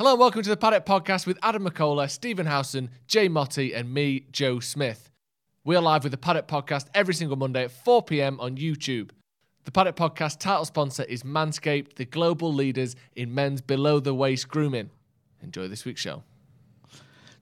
Hello and welcome to the Paddock Podcast with Adam McCullough, Stephen Howson, Jay Motti, and me, Joe Smith. We are live with the Paddock Podcast every single Monday at 4 pm on YouTube. The Paddock Podcast title sponsor is Manscaped, the global leaders in men's below the waist grooming. Enjoy this week's show.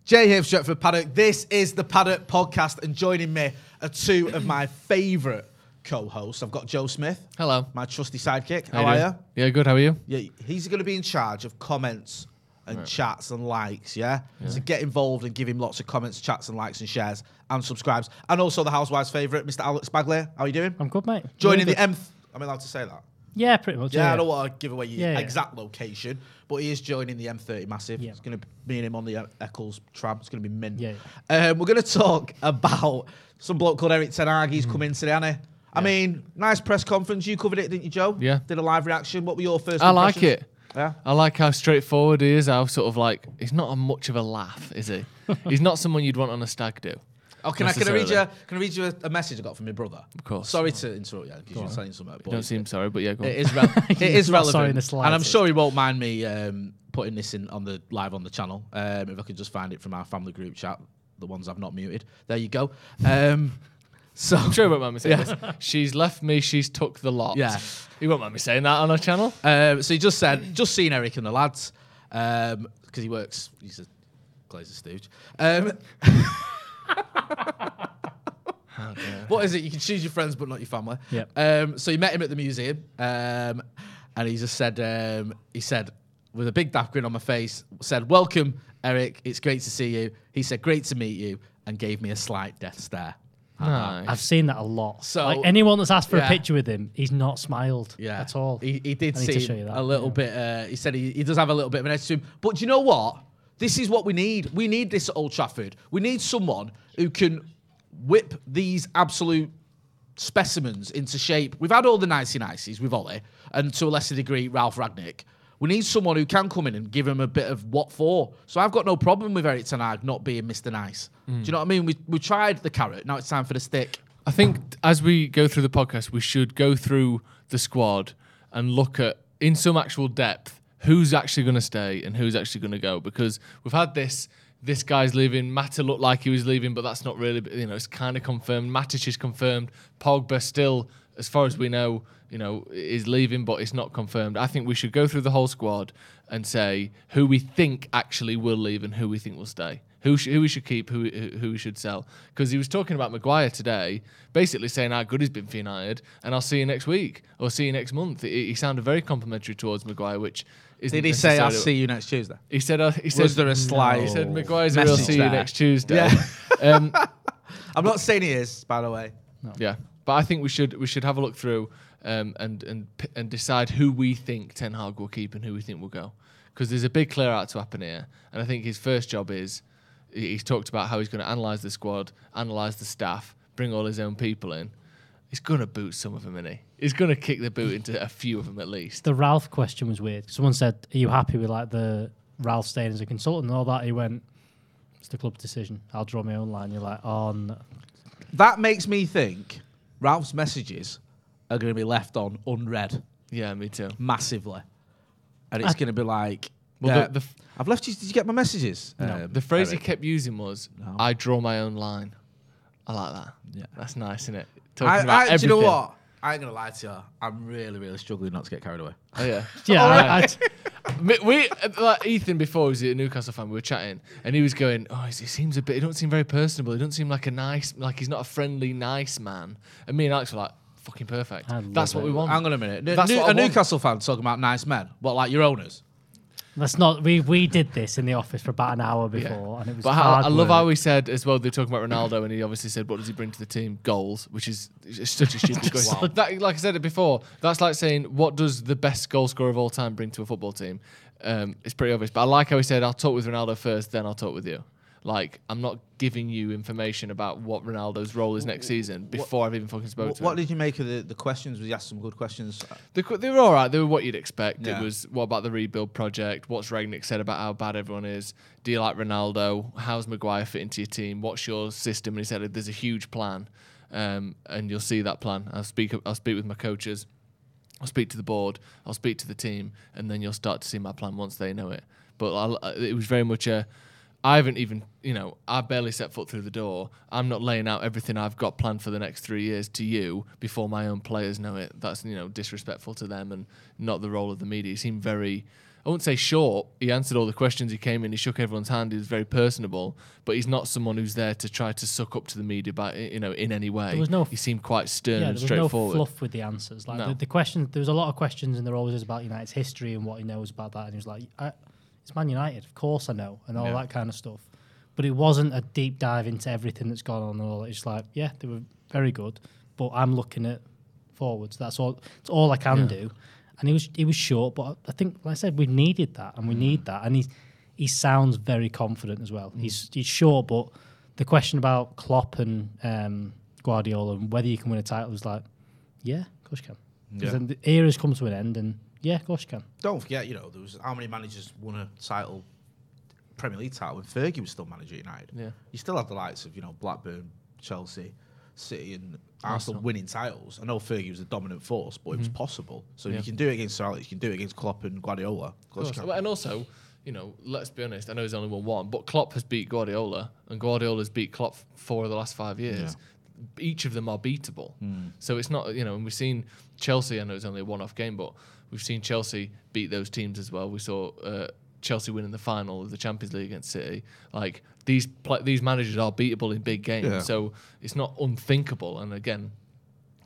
Jay here for for Paddock. This is the Paddock Podcast, and joining me are two of my favourite co-hosts. I've got Joe Smith, Hello. my trusty sidekick. How, you are you? Yeah, good. How are you? Yeah, he's going to be in charge of comments and chats and likes. Yeah? so get involved and give him lots of comments, chats, and likes and shares and subscribes. And also the housewives' favourite, Mr. Alex Bagley. How are you doing? I'm good, mate. Joining Really the M. I'm allowed to say that. Yeah, pretty much. Yeah, Yeah, I don't want to give away your Yeah, yeah. exact location, but he is joining the M30 Massive. Yeah. It's going to be and him on the uh, Eccles tram. It's going to be mint. Yeah, Um, we're going to talk about some bloke called Eric Ten Hag. Mm-hmm. He's come in today, he? I mean, nice press conference. You covered it, didn't you, Joe? Yeah. Did a live reaction. What were your first I like it. Yeah. I like how straightforward he is. How sort of like he's not a much of a laugh, is he? he's not someone you'd want on a stag do. Oh, can I, can I read you? Necessarily. Can I read you a, a message I got from my brother? Of course. Sorry to interrupt you because you're saying something. but Don't seem sorry, but yeah, go on. It is, rel- it is not relevant, sorry in the and I'm slightest. sure he won't mind me um, putting this in on the live on the channel. Um, if I could just find it from our family group chat, the ones I've not muted. There you go. Um, so I'm sure he won't mind me saying this. She's left me, she's took the lot. Yeah. He won't mind me saying that on our channel. Um, so he just said, just seen Eric and the lads, because he works, he's a Glazer stooge. Um, what is it? You can choose your friends, but not your family. Yep. Um, so he met him at the museum, um, and he just said, um, he said, with a big daft grin on my face, said, "Welcome, Eric. It's great to see you." He said, "Great to meet you," and gave me a slight death stare. Nice. I've seen that a lot. So- like anyone that's asked for Yeah. a picture with him, he's not smiled Yeah, at all. He, he did I need to show you that, a little yeah. bit. Uh, he said he, he does have a little bit of an edge to him. But do you know what? This is what we need. We need this at Old Trafford. We need someone who can whip these absolute specimens into shape. We've had all the nicey niceys with Ollie, and to a lesser degree, Ralph Rangnick. We need someone who can come in and give him a bit of what for. So I've got no problem with Eric Ten Hag not being Mr. Nice. Do you know what I mean? We we tried the carrot. Now it's time for the stick. I think as we go through the podcast, we should go through the squad and look at, in some actual depth, who's actually going to stay and who's actually going to go. Because we've had this, this guy's leaving. Mata looked like he was leaving, but that's not really, you know, it's kind of confirmed. Matic is confirmed. Pogba still, as far as we know, you know, is leaving, but it's not confirmed. I think we should go through the whole squad and say who we think actually will leave and who we think will stay. Who, sh- who we should keep, who, who we should sell. Because he was talking about Maguire today, basically saying how good he's been for United, and I'll see you next week or see you next month. He, he sounded very complimentary towards Maguire, which isn't Did he say, "I'll see you next Tuesday"? He said, uh, he said, Was there a slight? He said, Maguire's a real see you next Tuesday. Yeah. um, I'm not saying he is, by the way. yeah, but I think we should we should have a look through um, and and and decide who we think Ten Hag will keep and who we think will go, because there's a big clear out to happen here, and I think his first job is he's talked about how he's going to analyze the squad, analyze the staff, bring all his own people in. He's going to boot some of them, in he? He's going to kick the boot into a few of them at least. The Ralph question was weird. Someone said, "Are you happy with like the Ralph staying as a consultant and all that?" He went, It's the club's decision. I'll draw my own line. You're like, oh, no. That makes me think Ralph's messages are going to be left on unread Yeah, me too. massively, and it's going to be like, Well, uh, the- the f- "I've left you. Did you get my messages?" No. Um, The phrase Eric? he kept using was, No. "I draw my own line." I like that. Yeah. that's nice, isn't it? Talking I, about I, do you know what? I ain't gonna lie to you. I'm really, really struggling not to get carried away. Oh yeah. yeah, I, I, we, we like Ethan before was a Newcastle fan. We were chatting, and he was going, "Oh, he seems a bit. He don't seem very personable. He don't seem like a nice, like he's not a friendly, nice man." And me and Alex were like, "Fucking perfect. I love That's what it. we want." Hang on a minute. That's New- what I a want. Newcastle fan talking about nice men. What, like your owners? That's not. We we did this in the office for about an hour before, and it was But how, hard I love work. how he said as well. They're talking about Ronaldo, and he obviously said, "What does he bring to the team? Goals," which is it's such a stupid question. That, like I said it before, that's like saying, "What does the best goal scorer of all time bring to a football team?" Um, it's pretty obvious. But I like how he said, "I'll talk with Ronaldo first, then I'll talk with you." Like I'm not giving you information about what Ronaldo's role is next season before I've even fucking spoken What, to what did you make of the, the questions? Was he asked some good questions? They, they were all right. They were what you'd expect. Yeah. It was what about the rebuild project? What's Rangnick said about how bad everyone is? Do you like Ronaldo? How's Maguire fit into your team? What's your system? And he said there's a huge plan, um, and you'll see that plan. I'll speak. I'll speak with my coaches. I'll speak to the board. I'll speak to the team, and then you'll start to see my plan once they know it. But I'll, uh, it was very much a. I haven't even, you know, I barely set foot through the door. I'm not laying out everything I've got planned for the next three years to you before my own players know it. That's, you know, disrespectful to them and not the role of the media. He seemed very, I wouldn't say short. He answered all the questions. He came in, he shook everyone's hand. He was very personable, but he's not someone who's there to try to suck up to the media by, you know, in any way. There was no- he seemed quite stern yeah, and there was no fluff with the answers. Like No. the, the questions, there was a lot of questions, and there always is about United's history and what he knows about that. And he was like, I, "It's Man United, of course I know," and all Yeah. that kind of stuff. But it wasn't a deep dive into everything that's gone on and all. It's like, yeah, they were very good, but I'm looking at forwards. That's all. It's all I can do. And he was he was short, but I think, like I said, we needed that, and we need that. And he he sounds very confident as well. He's he's short, but the question about Klopp and um, Guardiola and whether you can win a title was like, yeah, of course you can. 'Cause Yeah. the era's come to an end, and yeah, of course you can. Don't forget, you know, there was how many managers won a title, Premier League title when Fergie was still manager at United. Yeah. You still had the likes of, you know, Blackburn, Chelsea, City, and Arsenal winning titles. I know Fergie was a dominant force, but it was mm-hmm. possible. So Yeah. you can do it against Sir Alex, you can do it against Klopp and Guardiola. Of Of course you can. And also, you know, let's be honest. I know he's only won one, but Klopp has beat Guardiola, and Guardiola's beat Klopp four of the last five years. Each of them are beatable. So it's not, you know, and we've seen Chelsea. I know it's only a one-off game, but we've seen Chelsea beat those teams as well. We saw uh, Chelsea winning the final of the Champions League against City. Like these, pla these managers are beatable in big games. Yeah. So it's not unthinkable. And again,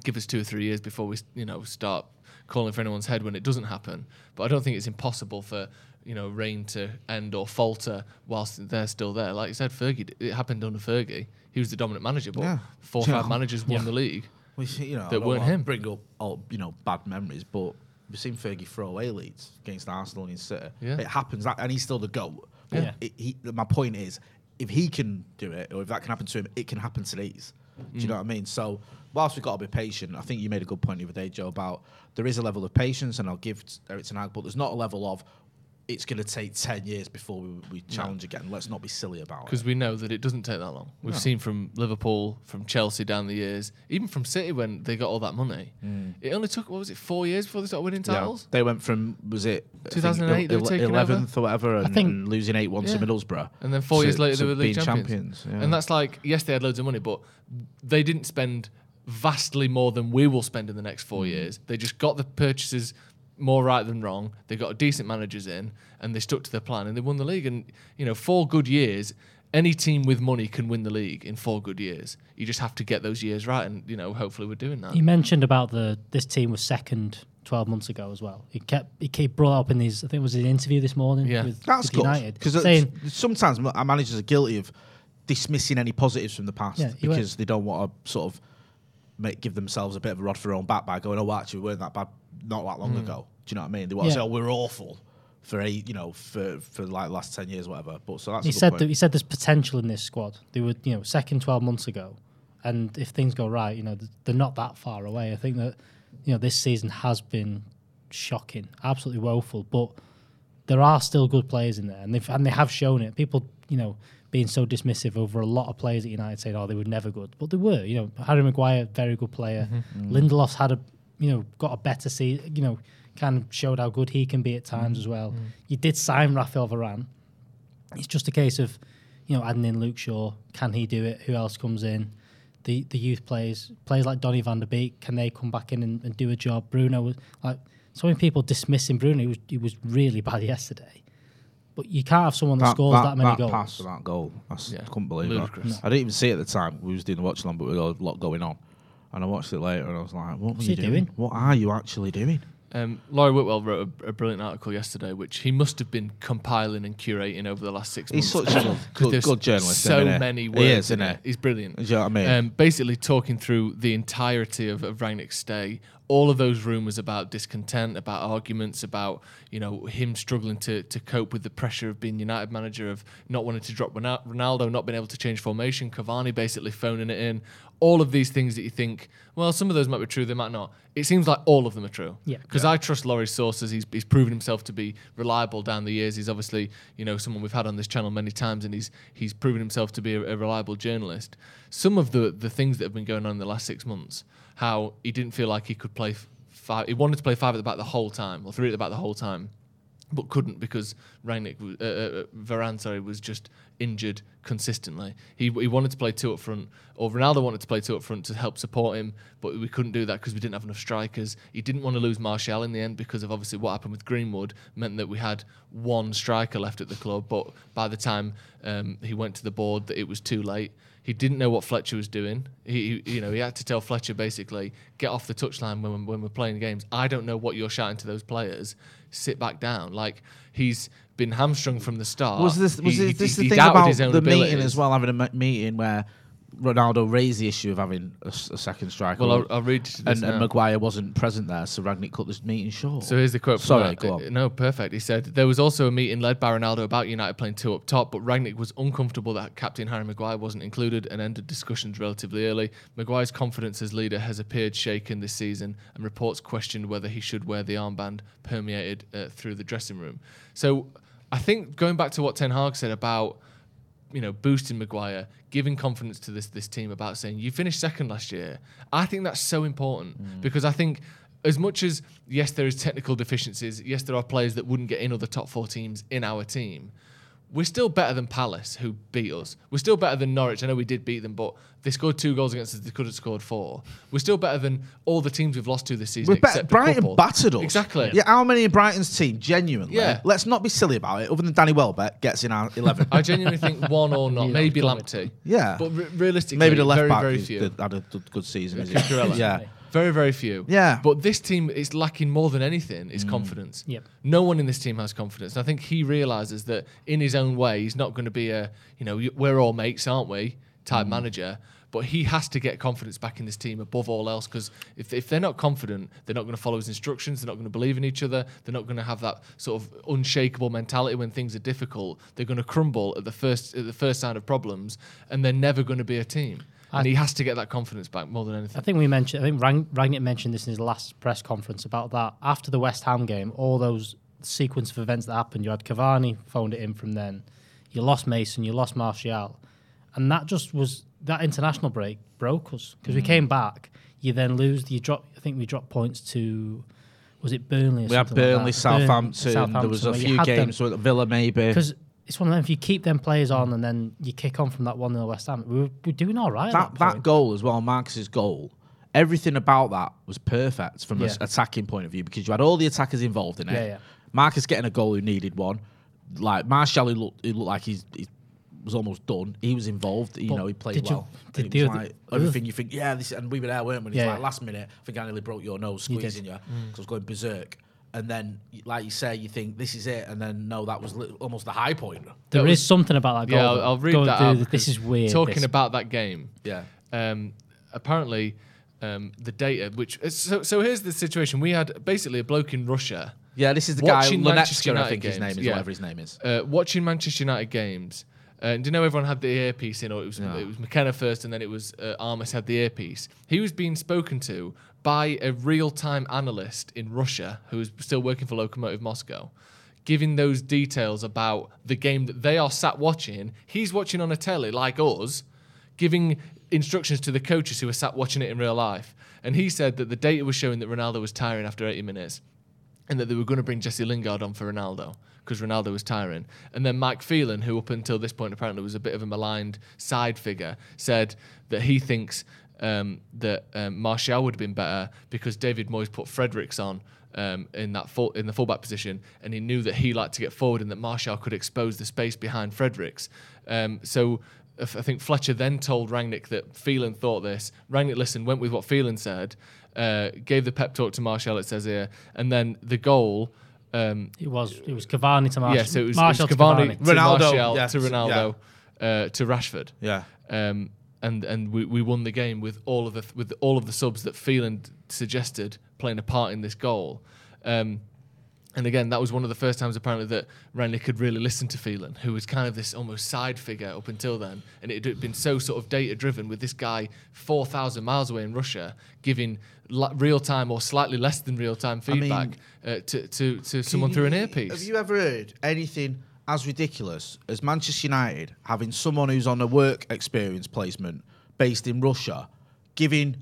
give us two or three years before we, you know, start calling for anyone's head when it doesn't happen. But I don't think it's impossible for you know reign to end or falter whilst they're still there. Like you said, Fergie, it happened under Fergie. He was the dominant manager, but Yeah. four or Yeah. five managers won the league. We you know, that weren't him. Bring up all you know bad memories, but we've seen Fergie throw away leads against Arsenal and City. Yeah. It happens, that, and he's still the goat. But Yeah. it, he, my point is, if he can do it, or if that can happen to him, it can happen to these. Do you mm. know what I mean? So whilst we've got to be patient, I think you made a good point the other day, Joe, about there is a level of patience, and I'll give Eric Ten Hag, but there's not a level of it's going to take ten years before we, we challenge again. Let's not be silly about it. Because we know that it doesn't take that long. We've seen from Liverpool, from Chelsea down the years, even from City when they got all that money. It only took what was it four years before they started winning Mm. Yeah. titles. They went from was it I think 2008 they were ele- taking 11th or whatever, and, think- and losing eight one Yeah. to Middlesbrough, And then four to- years later, to they were league being champions. yeah. And that's like, yes, they had loads of money, but they didn't spend vastly more than we will spend in the next Mm. four years. They just got the purchases more right than wrong. They got decent managers in, and they stuck to their plan, and they won the league. And you know, four good years. Any team with money can win the league in four good years. You just have to get those years right, and you know, hopefully, we're doing that. He mentioned about the this team was second 12 months ago as well. He kept he kept brought up in his I think it was his interview this morning Yeah. with, That's with good United because uh, saying sometimes our managers are guilty of dismissing any positives from the past Yeah, you were- because they don't want to sort of make give themselves a bit of a rod for their own back by going, "Oh, well, actually, we weren't that bad not that long hmm. ago." Do you know what I mean? They want to say, "Oh, we're awful." For eight, you know, for for like the last ten years, whatever. But so that's he said point. that he said there's potential in this squad. They were you know second 12 months ago, and if things go right, you know they're not that far away. I think that you know this season has been shocking, absolutely woeful, but there are still good players in there, and they've and they have shown it. People you know being so dismissive over a lot of players at United, saying, "Oh, they were never good," but they were. You know, Harry Maguire, very good player. Mm-hmm. Lindelof's had a, you know, got a better season. You know, kind of showed how good he can be at times mm. as well. Mm. You did sign Rafael Varane. It's just a case of, you know, adding in Luke Shaw. Can he do it? Who else comes in? The the youth players, players like Donny van der Beek, can they come back in and, and do a job? Bruno was like so many people dismissing Bruno. He was he was really bad yesterday. But you can't have someone that, scores that, many goals. pass, that goal. I s- Yeah. couldn't believe Ludicrous. that. I didn't even see it at the time. We was doing the watch along, but we got a lot going on. And I watched it later, and I was like, "What were What's you he doing? doing? What are you actually doing?" Um, Laurie Whitwell wrote a, a brilliant article yesterday, which he must have been compiling and curating over the last six He's months. He's such a good- good- journalist, So isn't he? many He words. is, in isn't it. he? He's brilliant. Do you know what I mean? Um, basically, talking through the entirety of, of Rangnick's stay, all of those rumours about discontent, about arguments, about you know him struggling to to cope with the pressure of being United manager, of not wanting to drop Ronaldo, not being able to change formation, Cavani basically phoning it in. All of these things that you think, well, some of those might be true, they might not. It seems like all of them are true. Yeah. Because I trust Laurie's sources. He's, he's proven himself to be reliable down the years. He's obviously, you know, someone we've had on this channel many times, and he's he's proven himself to be a, a reliable journalist. Some of the the things that have been going on in the last six months, how he didn't feel like he could play f- five. He wanted to play five at the back the whole time, or three at the back the whole time, but couldn't because Rangnick, was- uh, uh, Varane, sorry, was just injured consistently. He he wanted to play two up front, or Ronaldo wanted to play two up front to help support him, but we couldn't do that because we didn't have enough strikers. He didn't want to lose Martial in the end because of obviously what happened with Greenwood meant that we had one striker left at the club. But by the time um, he went to the board, that it was too late. He didn't know what Fletcher was doing. He, he- you know, he had to tell Fletcher basically get off the touchline when, when we're playing games. I don't know what you're shouting to those players. Sit back down. Like he's been hamstrung from the start. Was this was He- this, he- the thing about his own the meeting as well? Having a meeting where Ronaldo raised the issue of having a second striker. Well, I'll, I'll read this and, now. and Maguire wasn't present there, so Rangnick cut this meeting short. So here's the quote. From Sorry, that. go on. Uh, No, perfect. He said there was also a meeting led by Ronaldo about United playing two up top, but Rangnick was uncomfortable that captain Harry Maguire wasn't included and ended discussions relatively early. Maguire's confidence as leader has appeared shaken this season, and reports questioned whether he should wear the armband permeated uh, through the dressing room. So I think going back to what Ten Hag said about you know, boosting Maguire, giving confidence to this this team about saying you finished second last year. I think that's so important mm. because I think as much as yes, there is technical deficiencies, yes, there are players that wouldn't get in other top four teams in our team. We're still better than Palace, who beat us. We're still better than Norwich. I know we did beat them, but they scored two goals against us. They could have scored four. We're still better than all the teams we've lost to this season. We're better. except a Brighton couple. battered us. Exactly. Yeah, how many in Brighton's team, genuinely? Yeah. Let's not be silly about it, other than Danny Welbeck gets in our 11. I genuinely think one or not, maybe covered. Lamptey. Yeah. but re- realistically, Maybe the left very, back very few. good- had a good, good season. is he? Yeah. Very, very few. Yeah. But this team is lacking more than anything is mm. confidence. Yep. No one in this team has confidence. And I think he realizes that in his own way, he's not going to be a, you know, we're all mates, aren't we? type mm. manager. But he has to get confidence back in this team above all else because if, if they're not confident, they're not going to follow his instructions. They're not going to believe in each other. They're not going to have that sort of unshakable mentality when things are difficult. They're going to crumble at the first at the first sign of problems, and they're never going to be a team. I- And he has to get that confidence back more than anything. I think we mentioned. I think Rang, Rangnick mentioned this in his last press conference about that. After the West Ham game, all those sequence of events that happened. You had Cavani phoned it in from then. You lost Mason. You lost Martial, and that just was that international break broke us because we mm. came back. You then lose. You drop. I think we dropped points to. Was it Burnley? Or We had like Burnley, that? Burn- Southampton. There was a few had them- games with Villa, maybe. because it's one of them. If you keep them players on and then you kick on from that one 0 West Ham, we were, we were doing all right. that at that that, goal as well, Marcus's goal. Everything about that was perfect from an Yeah. attacking point of view because you had all the attackers involved in it. Yeah, yeah. Marcus getting a goal who needed one. Like Martial, he looked, he looked like he's, he was almost done. He was involved. You But know, he played did you- well. did it was other- like everything you think, yeah, this, and we were there, weren't we? And it's Yeah, like last minute, I think I nearly broke your nose You did. squeezing you mm. because I was going berserk. And then, like you say, you think this is it, and then no, that was li- almost the high point. There That is was- something about that goal. Yeah, I'll. I'll read Going that out. the- This is weird. Talking this. about that game, Yeah. um, apparently um, the data, which so so here's the situation: we had basically a bloke in Russia Yeah, this is the Watching guy, Manchester Lunetska, I United think his name is, yeah. whatever his name is. uh, watching Manchester United games. Uh, and do you know everyone had the earpiece in, or it was Yeah. it was McKenna first, and then it was uh, Armas had the earpiece. He was being spoken to by a real-time analyst in Russia who is still working for Lokomotiv Moscow, giving those details about the game that they are sat watching. He's watching on a telly like us, giving instructions to the coaches who are sat watching it in real life. And he said that the data was showing that Ronaldo was tiring after 80 minutes and that they were going to bring Jesse Lingard on for Ronaldo because Ronaldo was tiring. And then Mike Phelan, who up until this point apparently was a bit of a maligned side figure, said that he thinks um, that um, Martial would have been better because David Moyes put Fredericks on. Um, in that full, in the fullback position, and he knew that he liked to get forward, and that Martial could expose the space behind Fredericks. Um, so I think Fletcher then told Rangnick that Phelan thought this. Rangnick listened, went with what Phelan said, uh, gave the pep talk to Martial. It says here, and then the goal. Um, It was it was Cavani to Martial. yeah, so it was, Martial it was to Cavani, Cavani. to Ronaldo, Martial yeah, to Ronaldo uh, to Rashford. Yeah. Um, and and we, we won the game with all of the with all of the subs that Phelan suggested playing a part in this goal. Um, and again, that was one of the first times apparently that Rangnick could really listen to Phelan, who was kind of this almost side figure up until then, and it had been so sort of data driven with this guy four thousand miles away in Russia giving la- real time or slightly less than real time mean, feedback uh, to to, to someone through an earpiece. Have you ever heard anything as ridiculous as Manchester United having someone who's on a work experience placement based in Russia giving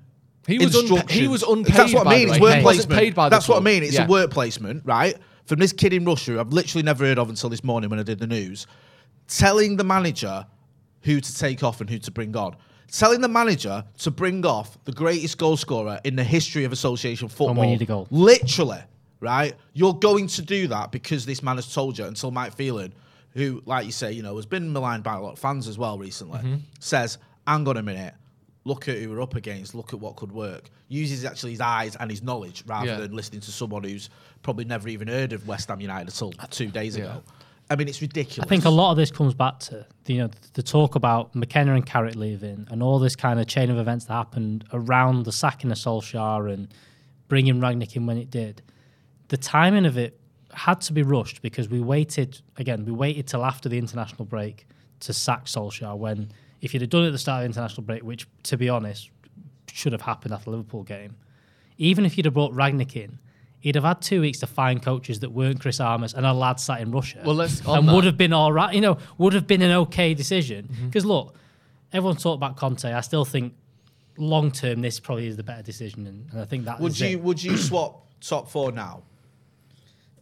He was unpa- instructions? he was unpaid, That's what I mean. It's work placement. paid by That's what I mean. It's Yeah. a work placement, right? From this kid in Russia, I've literally never heard of until this morning when I did the news, telling the manager who to take off and who to bring on. Telling the manager to bring off the greatest goal scorer in the history of association football. And we need a goal. Literally, right? You're going to do that because this man has told you until Mike Phelan, who, like you say, you know, has been maligned by a lot of fans as well recently, Mm-hmm. says, hang on a minute, look at who we're up against, look at what could work. Uses actually his eyes and his knowledge rather Yeah. than listening to someone who's probably never even heard of West Ham United until two days ago. I mean, it's ridiculous. I think a lot of this comes back to the, you know the talk about McKenna and Carrick leaving and all this kind of chain of events that happened around the sacking of Solskjaer and bringing Rangnick in when it did. The timing of it had to be rushed because we waited again. We waited till after the international break to sack Solskjaer. When if you'd have done it at the start of the international break, which to be honest should have happened after the Liverpool game, even if you'd have brought Rangnick in, he'd have had two weeks to find coaches that weren't Chris Armas and a lad sat in Russia. Well, let's- and that- would have been all right. You know, would have been an okay decision. Mm-hmm. Because look, everyone talked about Conte. I still think long term this probably is the better decision, and, and I think that would you it. would you swap top four now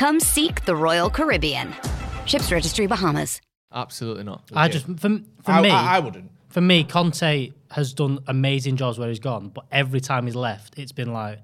Come seek the Royal Caribbean. Ships Registry Bahamas. Absolutely not. I just for, for I, me, I, I wouldn't. for me, Conte has done amazing jobs where he's gone, but every time he's left, it's been like,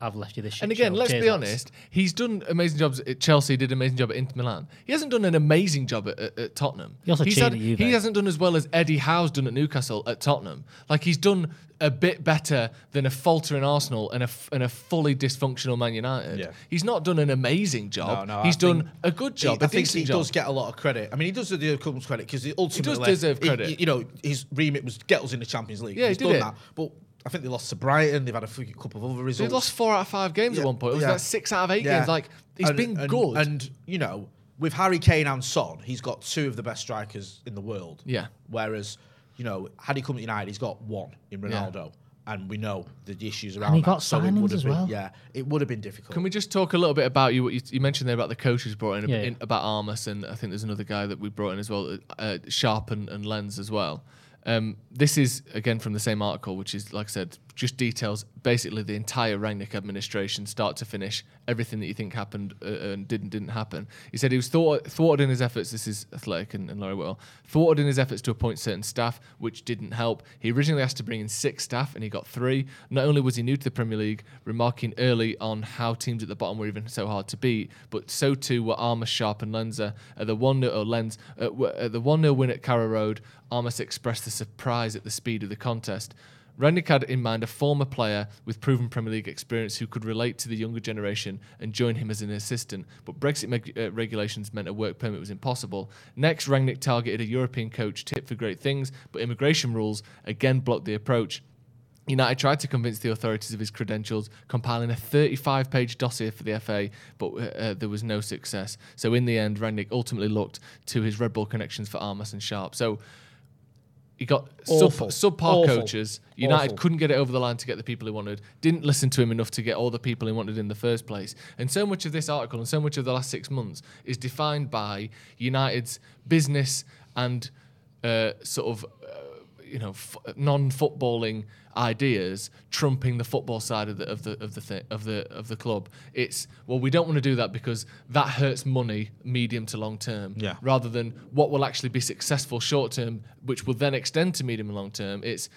I've left you this shit. And again, show. let's Cheers, be lads." honest. He's done amazing jobs at Chelsea. Did an amazing job at Inter Milan. He hasn't done an amazing job at, at, at Tottenham. He also He's cheated had- at Juve. He hasn't done as well as Eddie Howe's done at Newcastle at Tottenham. Like he's done a bit better than a faltering Arsenal and a f- and a fully dysfunctional Man United. Yeah. He's not done an amazing job. No, no, he's I done a good job. He, a I think he job. does get a lot of credit. I mean, he does deserve Cummins credit because ultimately he does deserve credit. You know, his remit was get us in the Champions League. Yeah, he he's did done it. that. But I think they lost to Brighton. They've had a few, couple of other results. He lost four out of five games Yeah, at one point. It was yeah. like six out of eight Yeah. games. Like he's And- been and- good. And you know, with Harry Kane and Son, he's got two of the best strikers in the world. Yeah. Whereas, you know, had he come to United, he's got one in Ronaldo. And we know the issues around And he that. got so it signings would have as been, well. Yeah, it would have been difficult. Can we just talk a little bit about you? What you, you mentioned there about the coaches brought in, Yeah, in yeah. about Armas, and I think there's another guy that we brought in as well, uh, Sharp and, and Lens as well. Um, this is again from the same article, which is like I said, just details basically the entire Rangnick administration, start to finish, everything that you think happened uh, and didn't didn't happen. He said he was thwart- thwarted in his efforts. This is Athletic and, and Laurie Whitwell thwarted in his efforts to appoint certain staff, which didn't help. He originally asked to bring in six staff, and he got three. Not only was he new to the Premier League, remarking early on how teams at the bottom were even so hard to beat, but so too were Armas, Sharp, and Lenzer. At the one 0 Lens at, w- at the one 0 win at Carrow Road, Armas expressed the surprise at the speed of the contest. Rangnick had in mind a former player with proven Premier League experience who could relate to the younger generation and join him as an assistant, but Brexit meg- uh, regulations meant a work permit was impossible. Next, Rangnick targeted a European coach tipped for great things, but immigration rules again blocked the approach. United tried to convince the authorities of his credentials, compiling a 35 page dossier for the FA, but uh, uh, there was no success. So, in the end, Rangnick ultimately looked to his Red Bull connections for Armas and Sharp. So, he got sub, subpar Awful. coaches. United Awful. couldn't get it over the line to get the people he wanted. Didn't listen to him enough to get all the people he wanted in the first place. And so much of this article and so much of the last six months is defined by United's business and uh, sort of uh, you know f- non-footballing ideas trumping the football side of the of the of the thi- of the of the club. It's well, we don't want to do that because that hurts money medium to long term. Yeah. Rather than what will actually be successful short term, which will then extend to medium and long term. It's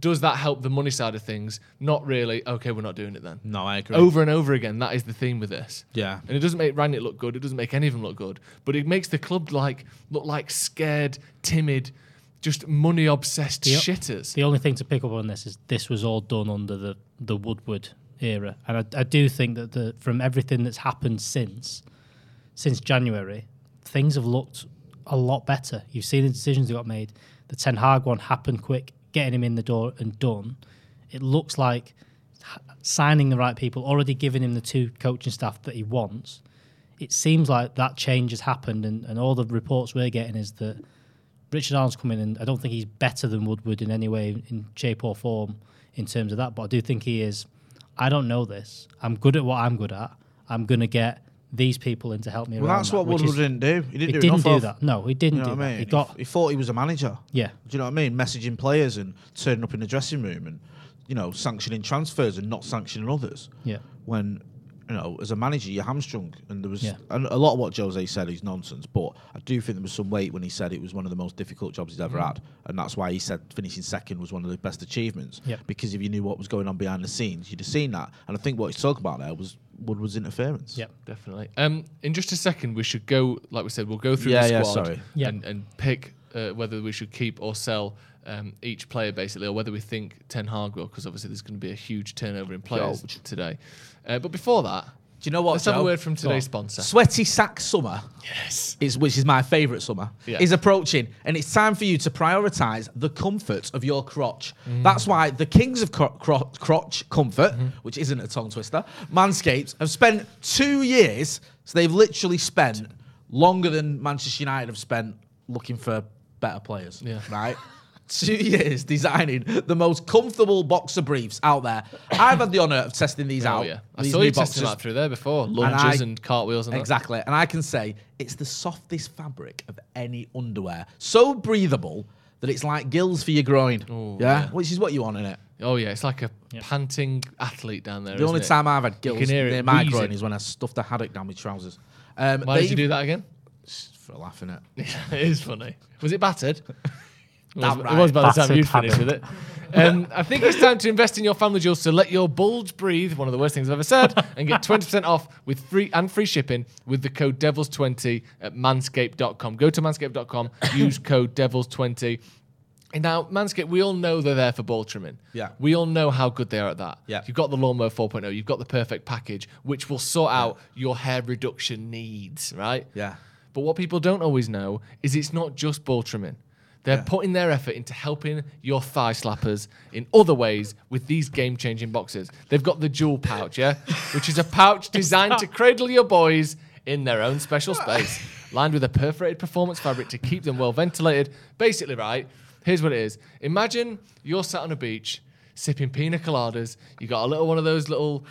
does that help the money side of things? Not really. Okay, we're not doing it then. No, I agree. Over and over again, that is the theme with this. Yeah. And it doesn't make Rangnick look good. It doesn't make any of them look good. But it makes the club like look like scared, timid, just money obsessed The shitters. The only thing to pick up on this is this was all done under the, the Woodward era, and I, I do think that the from everything that's happened since since January, things have looked a lot better. You've seen the decisions that got made. The Ten Hag one happened quick, getting him in the door and done. It looks like signing the right people, already giving him the two coaching staff that he wants. It seems like that change has happened, and, and all the reports we're getting is that Richard Arnold's come in, and I don't think he's better than Woodward in any way, in shape or form, in terms of that. But I do think he is. I don't know this. I'm good at what I'm good at. I'm going to get these people in to help me. Well, that's what which Woodward is- didn't do. He didn't He do didn't do that. No, he didn't You know do what I that. mean? He got he thought he was a manager. Yeah. Do you know what I mean? Messaging players and turning up in the dressing room and, you know, sanctioning transfers and not sanctioning others. Yeah. When, you know, as a manager, you're hamstrung. And there was Yeah. and a lot of what Jose said is nonsense, but I do think there was some weight when he said it was one of the most difficult jobs he's ever Mm. had. And that's why he said finishing second was one of the best achievements. Yeah. Because if you knew what was going on behind the scenes, you'd have seen that. And I think what he's talking about there was Woodward's interference. Yeah. Definitely. Um, in just a second, we should go. Like we said, we'll go through Yeah, the yeah, squad sorry. Yeah. and and pick uh, whether we should keep or sell um, each player basically, or whether we think Ten Hag will, because obviously there's going to be a huge turnover in players Huge. today. Uh, but before that, Do you know what? let's have a word from today's sponsor. Sweaty Sack Summer, Yes. is which is my favourite summer, Yeah. is approaching, and it's time for you to prioritise the comfort of your crotch. Mm. That's why the kings of cro- cro- crotch comfort, Mm-hmm. which isn't a tongue twister, Manscaped, have spent two years. So they've literally spent longer than Manchester United have spent looking for better players. Yeah. Right. Two years designing the most comfortable boxer briefs out there. I've had the honour of testing these Oh out. yeah, I these saw new you testing boxers. that through there before. I- Lunges and, cartwheels and that. Exactly. And I can say it's the softest fabric of any underwear. So breathable that it's like gills for your groin. Ooh, yeah? yeah. Which is what you want in it. Oh yeah, it's like a panting athlete down there. The only isn't it? time I've had You gills can hear near it my wheezing. groin is when I stuffed a haddock down my trousers. Um, Why did you do that again? For laughing at. it is funny. Was it battered? It was, Damn it was by the time you'd finished with it. Um, I think it's time to invest in your family jewels to let your bulge breathe. One of the worst things I've ever said, and get 20% off with free and free shipping with the code Devils20 at Manscaped.com. Go to Manscaped.com, use code Devils20. And now, Manscaped, we all know they're there for ball trimming. Yeah. We all know how good they are at that. Yeah. You've got the Lawnmower 4.0, you've got the perfect package, which will sort out your hair reduction needs, right? Yeah. But what people don't always know is it's not just ball trimming. They're putting their effort into helping your thigh slappers in other ways with these game changing boxes. They've got the jewel pouch, yeah, which is a pouch designed to cradle your boys in their own special space, lined with a perforated performance fabric to keep them well ventilated. Basically, right, here's what it is. Imagine you're sat on a beach sipping pina coladas, you got a little one of those little,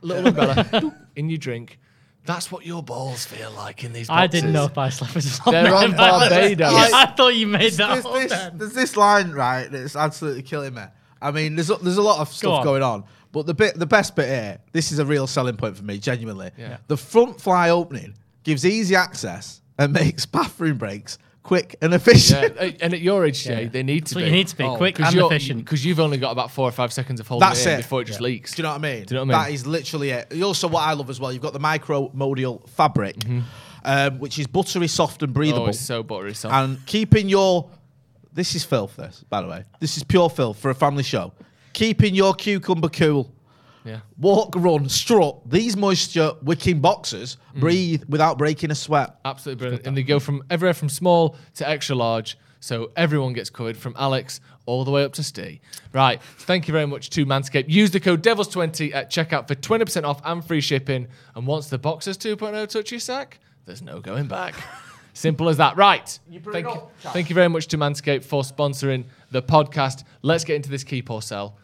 little umbrella in your drink. That's what your balls feel like in these boxes. I didn't know if I slappers was on They're there. on Barbados. I thought you made that. There's up this, then. there's this line, right, that's absolutely killing me. I mean, there's a, there's a lot of stuff on. going on, but the bit, the best bit here, this is a real selling point for me, genuinely. Yeah. The front fly opening gives easy access and makes bathroom breaks quick and efficient. Yeah, and at your age, Jay, Yeah. they need That's to be. you need to be Oh, quick 'Cause and efficient. Because you've only got about four or five seconds of holding That's it, it. before it just leaks. Do you know what I mean? Do you know what I mean? That is literally it. Also, what I love as well, you've got the micromodal fabric, um, which is buttery soft and breathable. Mm-hmm. Oh, it's so buttery soft. and keeping your This is filth, this, by the way. This is pure filth for a family show. Keeping your cucumber cool. Yeah. Walk, run, strut. These moisture wicking boxers mm. breathe without breaking a sweat. Absolutely brilliant. And they go from everywhere from small to extra large. So everyone gets covered from Alex all the way up to Steve. Right. Thank you very much to Manscaped. Use the code DEVILS20 at checkout for 20% off and free shipping. And once the Boxers 2.0 touch your sack, there's no going back. Simple as that. Right. You Thank you, thank you very much to Manscaped for sponsoring the podcast. Let's get into this keep or sell.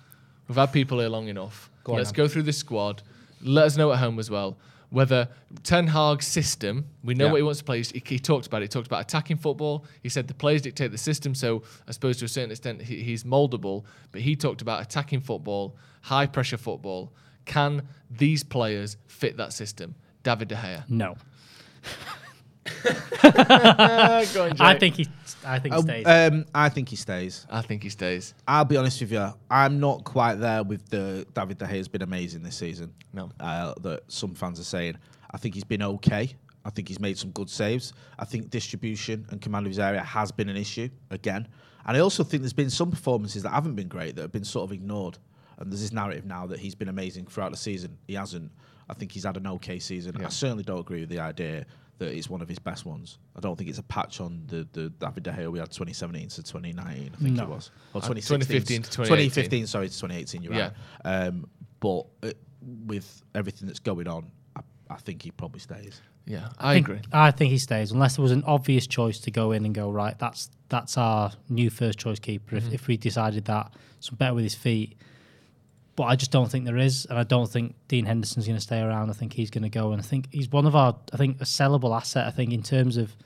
We've had people here long enough. Let's go through this squad. Let us know at home as well whether Ten Hag's system, we know Yeah. what he wants to play. He, he talked about it. He talked about attacking football. He said the players dictate the system. So I suppose to a certain extent he, he's moldable. But he talked about attacking football, high pressure football. Can these players fit that system? David De Gea. No. Go on, I think he. I think he stays. Um, I think he stays. I think he stays. I'll be honest with you. I'm not quite there with the David De Gea has been amazing this season. No. uh, that some fans are saying. I think he's been okay. I think he's made some good saves. I think distribution and command of his area has been an issue again. And I also think there's been some performances that haven't been great that have been sort of ignored. And there's this narrative now that he's been amazing throughout the season. He hasn't. I think he's had an okay season. I certainly don't agree with the idea that it's one of his best ones. I don't think it's a patch on the, the David De Gea we had 2017 to 2019, I think No. it was. Or Uh, 2016 2015 to 2018. 2015, sorry, to 2018, you're Yeah. right. Um, but uh, with everything that's going on, I, I think he probably stays. Yeah, I, think, agree. I think he stays unless there was an obvious choice to go in and go right. That's that's our new first choice keeper. Mm-hmm. If, if we decided that, some better with his feet. But I just don't think there is, and I don't think Dean Henderson's going to stay around. I think he's going to go, and I think he's one of our, I think, a sellable asset. I think in terms of,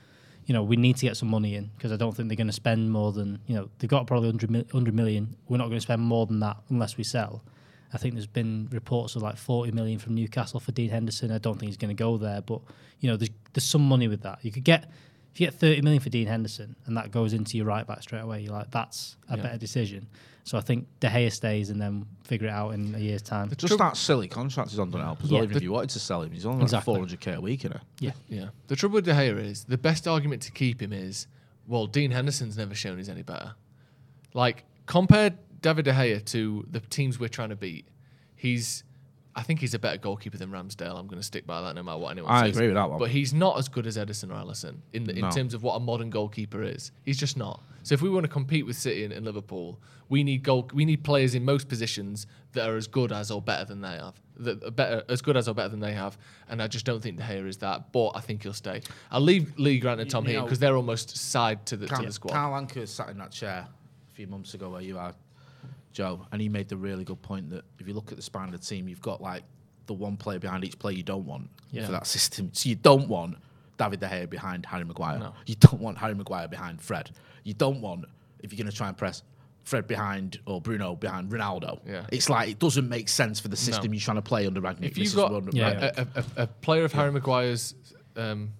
you know, we need to get some money in because I don't think they're going to spend more than, you know, they've got probably 100, 100 million. We're not going to spend more than that unless we sell. I think there's been reports of like 40 million from Newcastle for Dean Henderson. I don't think he's going to go there, but you know, there's there's some money with that. You could get if you get 30 million for Dean Henderson and that goes into your right back straight away. You're like, that's a better decision. So I think De Gea stays and then figure it out in a year's time. Just that silly contract he's on don't help as well. Yeah. Even if you wanted to sell him, he's only like Exactly. 400k a week, you know. Yeah, Yeah. The trouble with De Gea is the best argument to keep him is, well, Dean Henderson's never shown he's any better. Like compare David De Gea to the teams we're trying to beat. He's, I think he's a better goalkeeper than Ramsdale. I'm going to stick by that no matter what anyone I says. agree with that one. But he's not as good as Ederson or Alisson in the, in No. terms of what a modern goalkeeper is. He's just not. So if we want to compete with City and, and Liverpool, we need goal. We need players in most positions that are as good as or better than they have. That are better, as good as or better than they have. And I just don't think De Gea is that. But I think he'll stay. I'll leave Lee Grant and Tom you Heaton know- because they're almost side to the, to the squad. Carl Anka sat in that chair a few months ago where you are, Joe, and he made the really good point that if you look at the spine of the team, you've got like the one player behind each player you don't want Yeah. for that system. So you don't want David De Gea behind Harry Maguire. No. You don't want Harry Maguire behind Fred. You don't want, if you're going to try and press, Fred behind or Bruno behind Ronaldo. Yeah. It's like it doesn't make sense for the system you're trying to play under Rangnick. if This you've got Yeah. Rangnick. a, a, a, a player of Harry Maguire's um,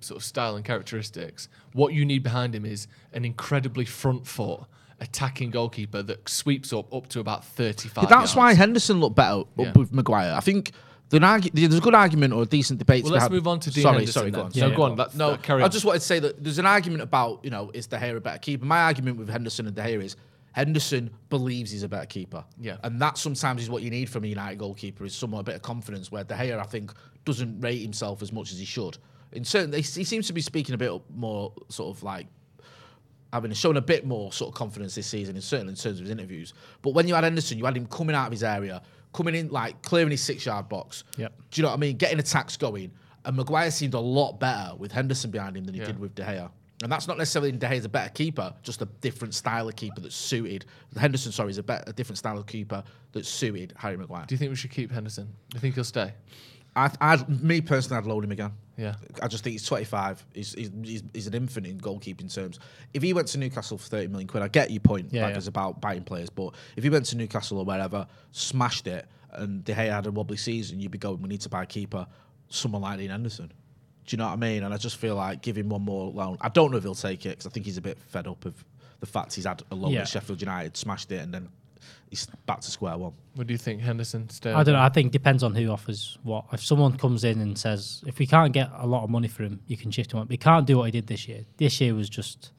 sort of style and characteristics, what you need behind him is an incredibly front foot attacking goalkeeper that sweeps up up to about 35 That's why. Henderson looked better up Yeah. with Maguire. I think there's, argu- there's a good argument or a decent debate. Well, let's had- move on to Dean sorry, Henderson sorry, go then. on. no, sorry, go on, that- no, that- carry I just wanted to say that there's an argument about you know is De Gea a better keeper? My argument with Henderson and De Gea is Henderson believes he's a better keeper. Yeah. and that sometimes is what you need from a United goalkeeper is somewhat a bit of confidence. Where De Gea, I think, doesn't rate himself as much as he should. In certain, he seems to be speaking a bit more sort of like having shown a bit more sort of confidence this season in certain in terms of his interviews. But when you had Henderson, you had him coming out of his area, coming in like clearing his six yard box. Yep. Do you know what I mean? Getting attacks going. And Maguire seemed a lot better with Henderson behind him than he Yeah. did with De Gea. And that's not necessarily De Gea's a better keeper, just a different style of keeper that's suited. Henderson, sorry, is a, better, a different style of keeper that's suited Harry Maguire. Do you think we should keep Henderson? Do you think he'll stay? I, I'd, me personally, I'd load him again. Yeah. I just think he's 25. He's, he's, he's, an infant in goalkeeping terms. If he went to Newcastle for 30 million quid, I get your point, Yeah, Baggers, yeah. about biting players. But if he went to Newcastle or wherever, smashed it, and De Gea had a wobbly season, you'd be going, we need to buy a keeper, someone like Dean Henderson. Do you know what I mean? And I just feel like give him one more loan. I don't know if he'll take it because I think he's a bit fed up of the fact he's had a loan Yeah. at Sheffield United, smashed it, and then he's back to square one. What do you think, Henderson? Stay? I don't know. I think it depends on who offers what. If someone comes in and says, if we can't get a lot of money for him, you can shift him up. We can't do what he did this year. This year was just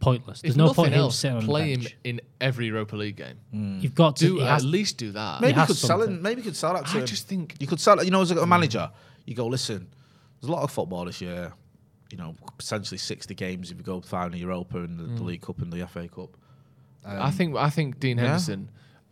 pointless. There's If no nothing point in him else, sitting on play the him bench. in every Europa League game. You've got to Do he at least do that. Maybe you has could sell something. him. Maybe you could sell that I him. just think- you could sell it. You know, as a manager, you go listen. There's a lot of football this year. You know, potentially 60 games if you go final Europa and the, the Mm. League Cup and the FA Cup. I think I think Dean Henderson,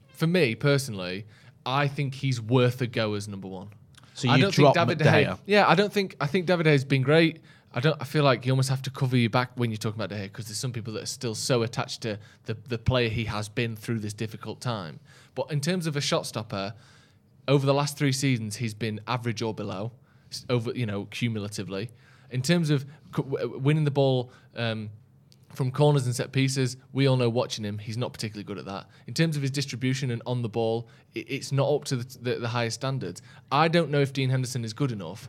for me personally, I think he's worth a go as number one. So I you don't drop think David De Gea. Yeah, I don't think I think David De Gea's been great. I don't. I feel like you almost have to cover your back when you're talking about De Gea because there's some people that are still so attached to the the player he has been through this difficult time. But in terms of a shot stopper, over the last three seasons, he's been average or below, over you know cumulatively. In terms of winning the ball. Um, from corners and set pieces, we all know watching him, he's not particularly good at that. In terms of his distribution and on the ball, it, it's not up to the, the, the highest standards. I don't know if Dean Henderson is good enough,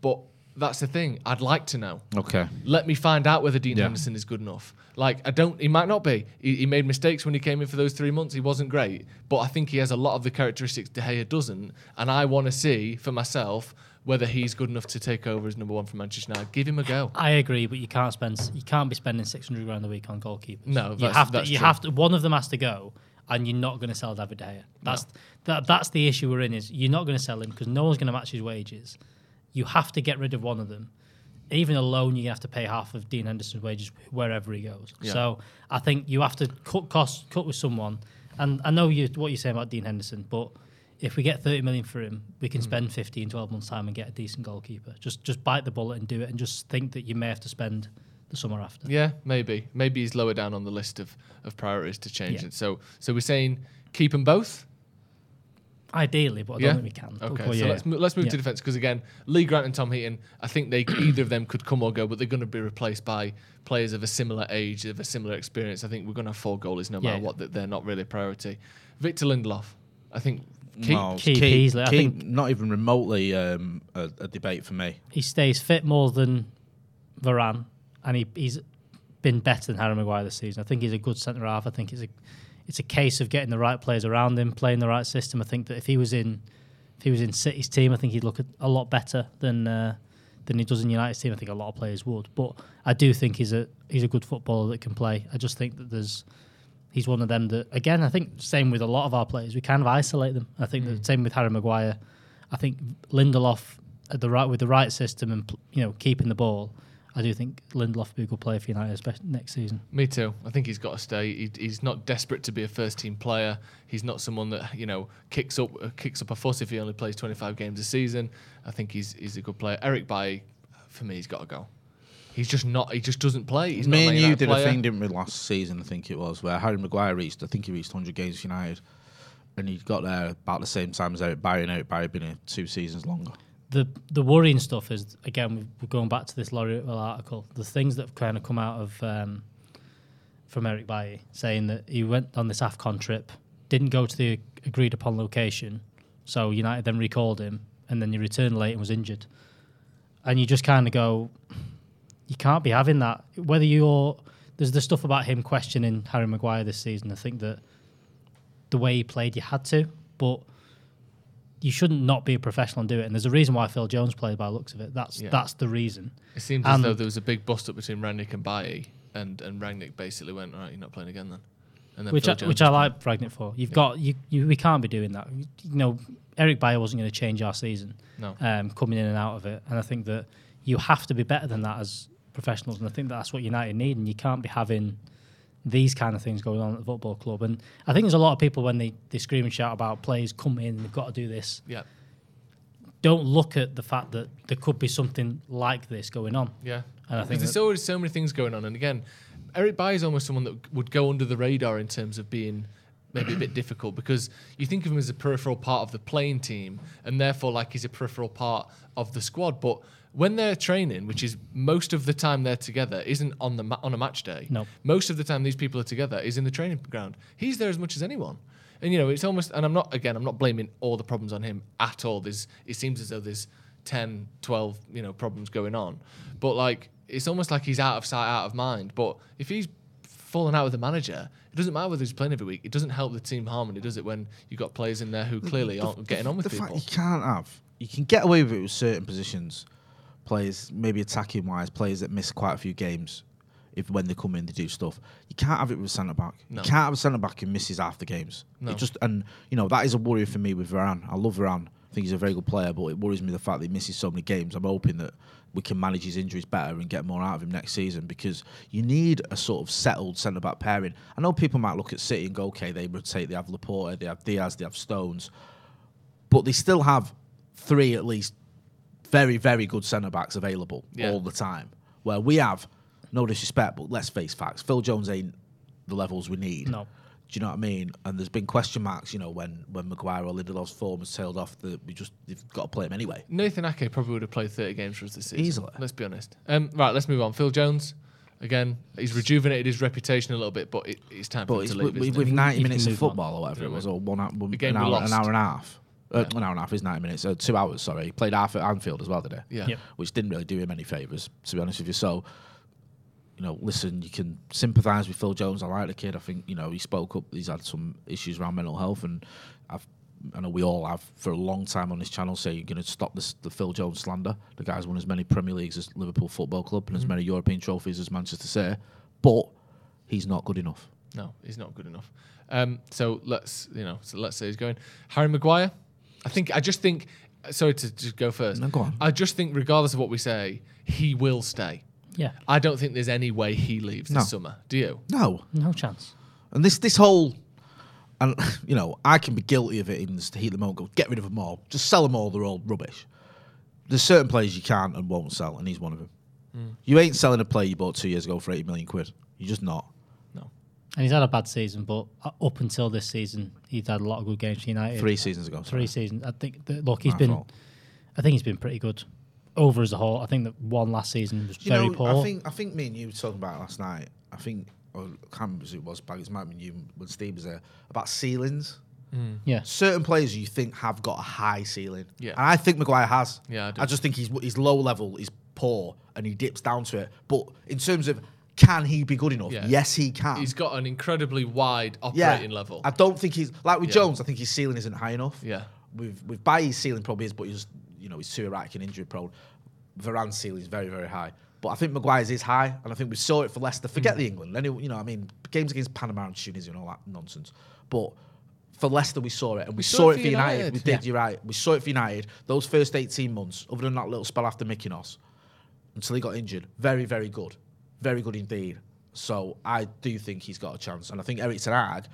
but that's the thing. I'd like to know. Okay. Let me find out whether Dean Yeah. Henderson is good enough. Like I don't, he might not be. He, he made mistakes when he came in for those three months. He wasn't great, but I think he has a lot of the characteristics De Gea doesn't, and I want to see for myself whether he's good enough to take over as number one for Manchester United. Give him a go. I agree, but you can't spend you can't be spending six hundred grand a week on goalkeepers. No, you have to. that's You true. have to. One of them has to go, and you're not going to sell David De Gea. That's that. That's the issue we're in. Is you're not going to sell him because no one's going to match his wages. You have to get rid of one of them. Even alone, you have to pay half of Dean Henderson's wages wherever he goes. Yeah. So I think you have to cut costs, cut with someone. And I know you what you're saying about Dean Henderson, but if we get 30 million for him, we can hmm. spend 15, 12 months time and get a decent goalkeeper. Just just bite the bullet and do it, and just think that you may have to spend the summer after. Yeah, maybe. Maybe he's lower down on the list of, of priorities to change Yeah. it. So so we're saying keep them both. Ideally, but I don't yeah. think we can. Okay, But so yeah. let's mo- let's move to defense because again, Lee Grant and Tom Heaton, I think they either of them could come or go, but they're going to be replaced by players of a similar age, of a similar experience. I think we're going to have four goalies no matter what. That they're not really a priority. Victor Lindelof, I think. Keep, No, Keep keep- Beasley, I keep think- not even remotely um, a, a debate for me. he stays fit more than Varane, and he, he's been better than Harry Maguire this season. I think he's a good centre half. I think it's a it's a case of getting the right players around him, playing the right system. I think that if he was in if he was in City's team, I think he'd look a, a lot better than uh, than he does in United's team. I think a lot of players would, but I do think he's a he's a good footballer that can play. I just think that there's he's one of them that again I think same with a lot of our players we kind of isolate them. I think the same with Harry Maguire. I think Lindelof at the right with the right system and you know keeping the ball. I do think Lindelof will be a good player for United next season. Me too. I think he's got to stay. He, he's not desperate to be a first team player. He's not someone that you know kicks up uh, kicks up a fuss if he only plays 25 games a season. I think he's he's a good player. Eric Bailly, for me, he's got to go. He's just not. He just doesn't play. He's Me not and you did player. a thing, didn't we, last season? I think it was where Harry Maguire reached. I think he reached 100 games for United, and he got there about the same time as Eric Bailly. And Eric Bailly had been here two seasons longer. the the worrying stuff is again we- we're going back to this Laurie article. The things that have kind of come out of um, from Eric Bailly saying that he went on this Afcon trip, didn't go to the agreed upon location, so United then recalled him, and then he returned late and was injured. And you just kind of go, you can't be having that. Whether you're there's the stuff about him questioning Harry Maguire this season. I think that the way he played, you had to, but you shouldn't not be a professional and do it. And there's a reason why Phil Jones played by the looks of it. That's Yeah. that's the reason. It seems as though there was a big bust up between Rangnick and Bailly, and and Rangnick basically went, "All right, you're not playing again then." And then which Phil I, Jones which I like Rangnick for. You've got you, you we can't be doing that. You know, Eric Bailly wasn't going to change our season. No. Um, coming in and out of it, and I think that you have to be better than that as professionals, and I think that's what United need. And you can't be having these kind of things going on at the football club. And I think there's a lot of people when they, they scream and shout about players come in, they've got to do this. Yeah, Don't look at the fact that there could be something like this going on. yeah. And I think there's always so many things going on, and again, Eric Bailly is almost someone that would go under the radar in terms of being maybe a bit difficult because you think of him as a peripheral part of the playing team, and therefore like he's a peripheral part of the squad, but. When they're training, which is most of the time they're together, isn't on the ma- on a match day. No. Most of the time these people are together is in the training ground. He's there as much as anyone. And you know, it's almost and I'm not again, I'm not blaming all the problems on him at all. There's it seems as though there's 10, 12, you know, problems going on. But like it's almost like he's out of sight, out of mind. But if he's falling out with the manager, it doesn't matter whether he's playing every week. It doesn't help the team harmony, does it, when you've got players in there who clearly aren't getting on with the people. fact you can't have, you can get away with it with certain positions, players maybe attacking wise, players that miss quite a few games. if when they come in they do stuff. You can't have it with a centre back. No. You can't have a centre back who misses half the games. No. It just and you know that is a worry for me with Varane. I love Varane. I think he's a very good player, but it worries me the fact that he misses so many games. I'm hoping that we can manage his injuries better and get more out of him next season because you need a sort of settled centre back pairing. I know people might look at City and go, okay, they rotate, they have Laporte, they have Diaz, they have Stones, but they still have three at least very, very good centre backs available Yeah. all the time. Where we have, no disrespect, but let's face facts. Phil Jones ain't the levels we need. No. Do you know what I mean? And there's been question marks, you know, when when Maguire or Lindelof's form has tailed off. That we just you've got to play him anyway. Nathan Ake probably would have played 30 games for us this season. Easily. Let's be honest. Um, right, let's move on. Phil Jones. Again, he's rejuvenated his reputation a little bit, but it, it's time for But him to with, leave. with, with it? 90 He minutes of move on. football or whatever it was, or one, hour, one an, hour, an hour and a half. Uh, An hour and a half is 90 minutes. Uh, two hours, sorry. He played half at Anfield as well today. Yeah. Yep. Which didn't really do him any favours, to be honest with you. So, you know, listen, you can sympathise with Phil Jones. I like the kid. I think, you know, he spoke up. He's had some issues around mental health, and I've, I know we all have for a long time on this channel say you're going to stop this, the Phil Jones slander. The guy's won as many Premier Leagues as Liverpool Football Club and as many European trophies as Manchester City, but he's not good enough. No, he's not good enough. Um, so let's you know, so let's say he's going. Harry Maguire. I think I just think. Sorry to just go first. No, go on. I just think, regardless of what we say, he will stay. Yeah, I don't think there's any way he leaves No. this summer. Do you? No, no chance. And this this whole, and you know, I can be guilty of it in the heat of the moment. Go, get rid of them all. Just sell them all. They're all rubbish. There's certain players you can't and won't sell, and he's one of them. Hmm. You ain't selling a player you bought two years ago for eighty million quid. You're just not. No. And he's had a bad season, but uh, up until this season, he's had a lot of good games for United. Three seasons ago. three seasons. I think. That, look, he's My been. fault. I think he's been pretty good over as a whole. I think that one last season was You very know, poor. I think I think me and you were talking about last night. I think or I can't remember who it was. Back it might have been you when Steve was there about ceilings. yeah, Certain players you think have got a high ceiling. Yeah. And I think Maguire has. Yeah, I do. I just think he's he's low level, he's poor, and he dips down to it. But in terms of can he be good enough? Yeah. Yes, he can. He's got an incredibly wide yeah. operating level. I don't think he's like with Yeah. Jones. I think his ceiling isn't high enough. Yeah. With with Bailly's ceiling probably is, but he's you know he's too erratic and injury prone. Varane's ceiling is very very high. But I think Maguire's is high, and I think we saw it for Leicester. Mm. Forget the England. Any, you know, I mean, games against Panama and Tunisia and all that nonsense. But for Leicester, we saw it, and we, saw, it for United. We did. You're right. We saw it for United. Those first 18 months, other than that little spell after Mykonos, until he got injured, very very good, very good indeed. So I do think he's got a chance, and I think Eric Ten Hag.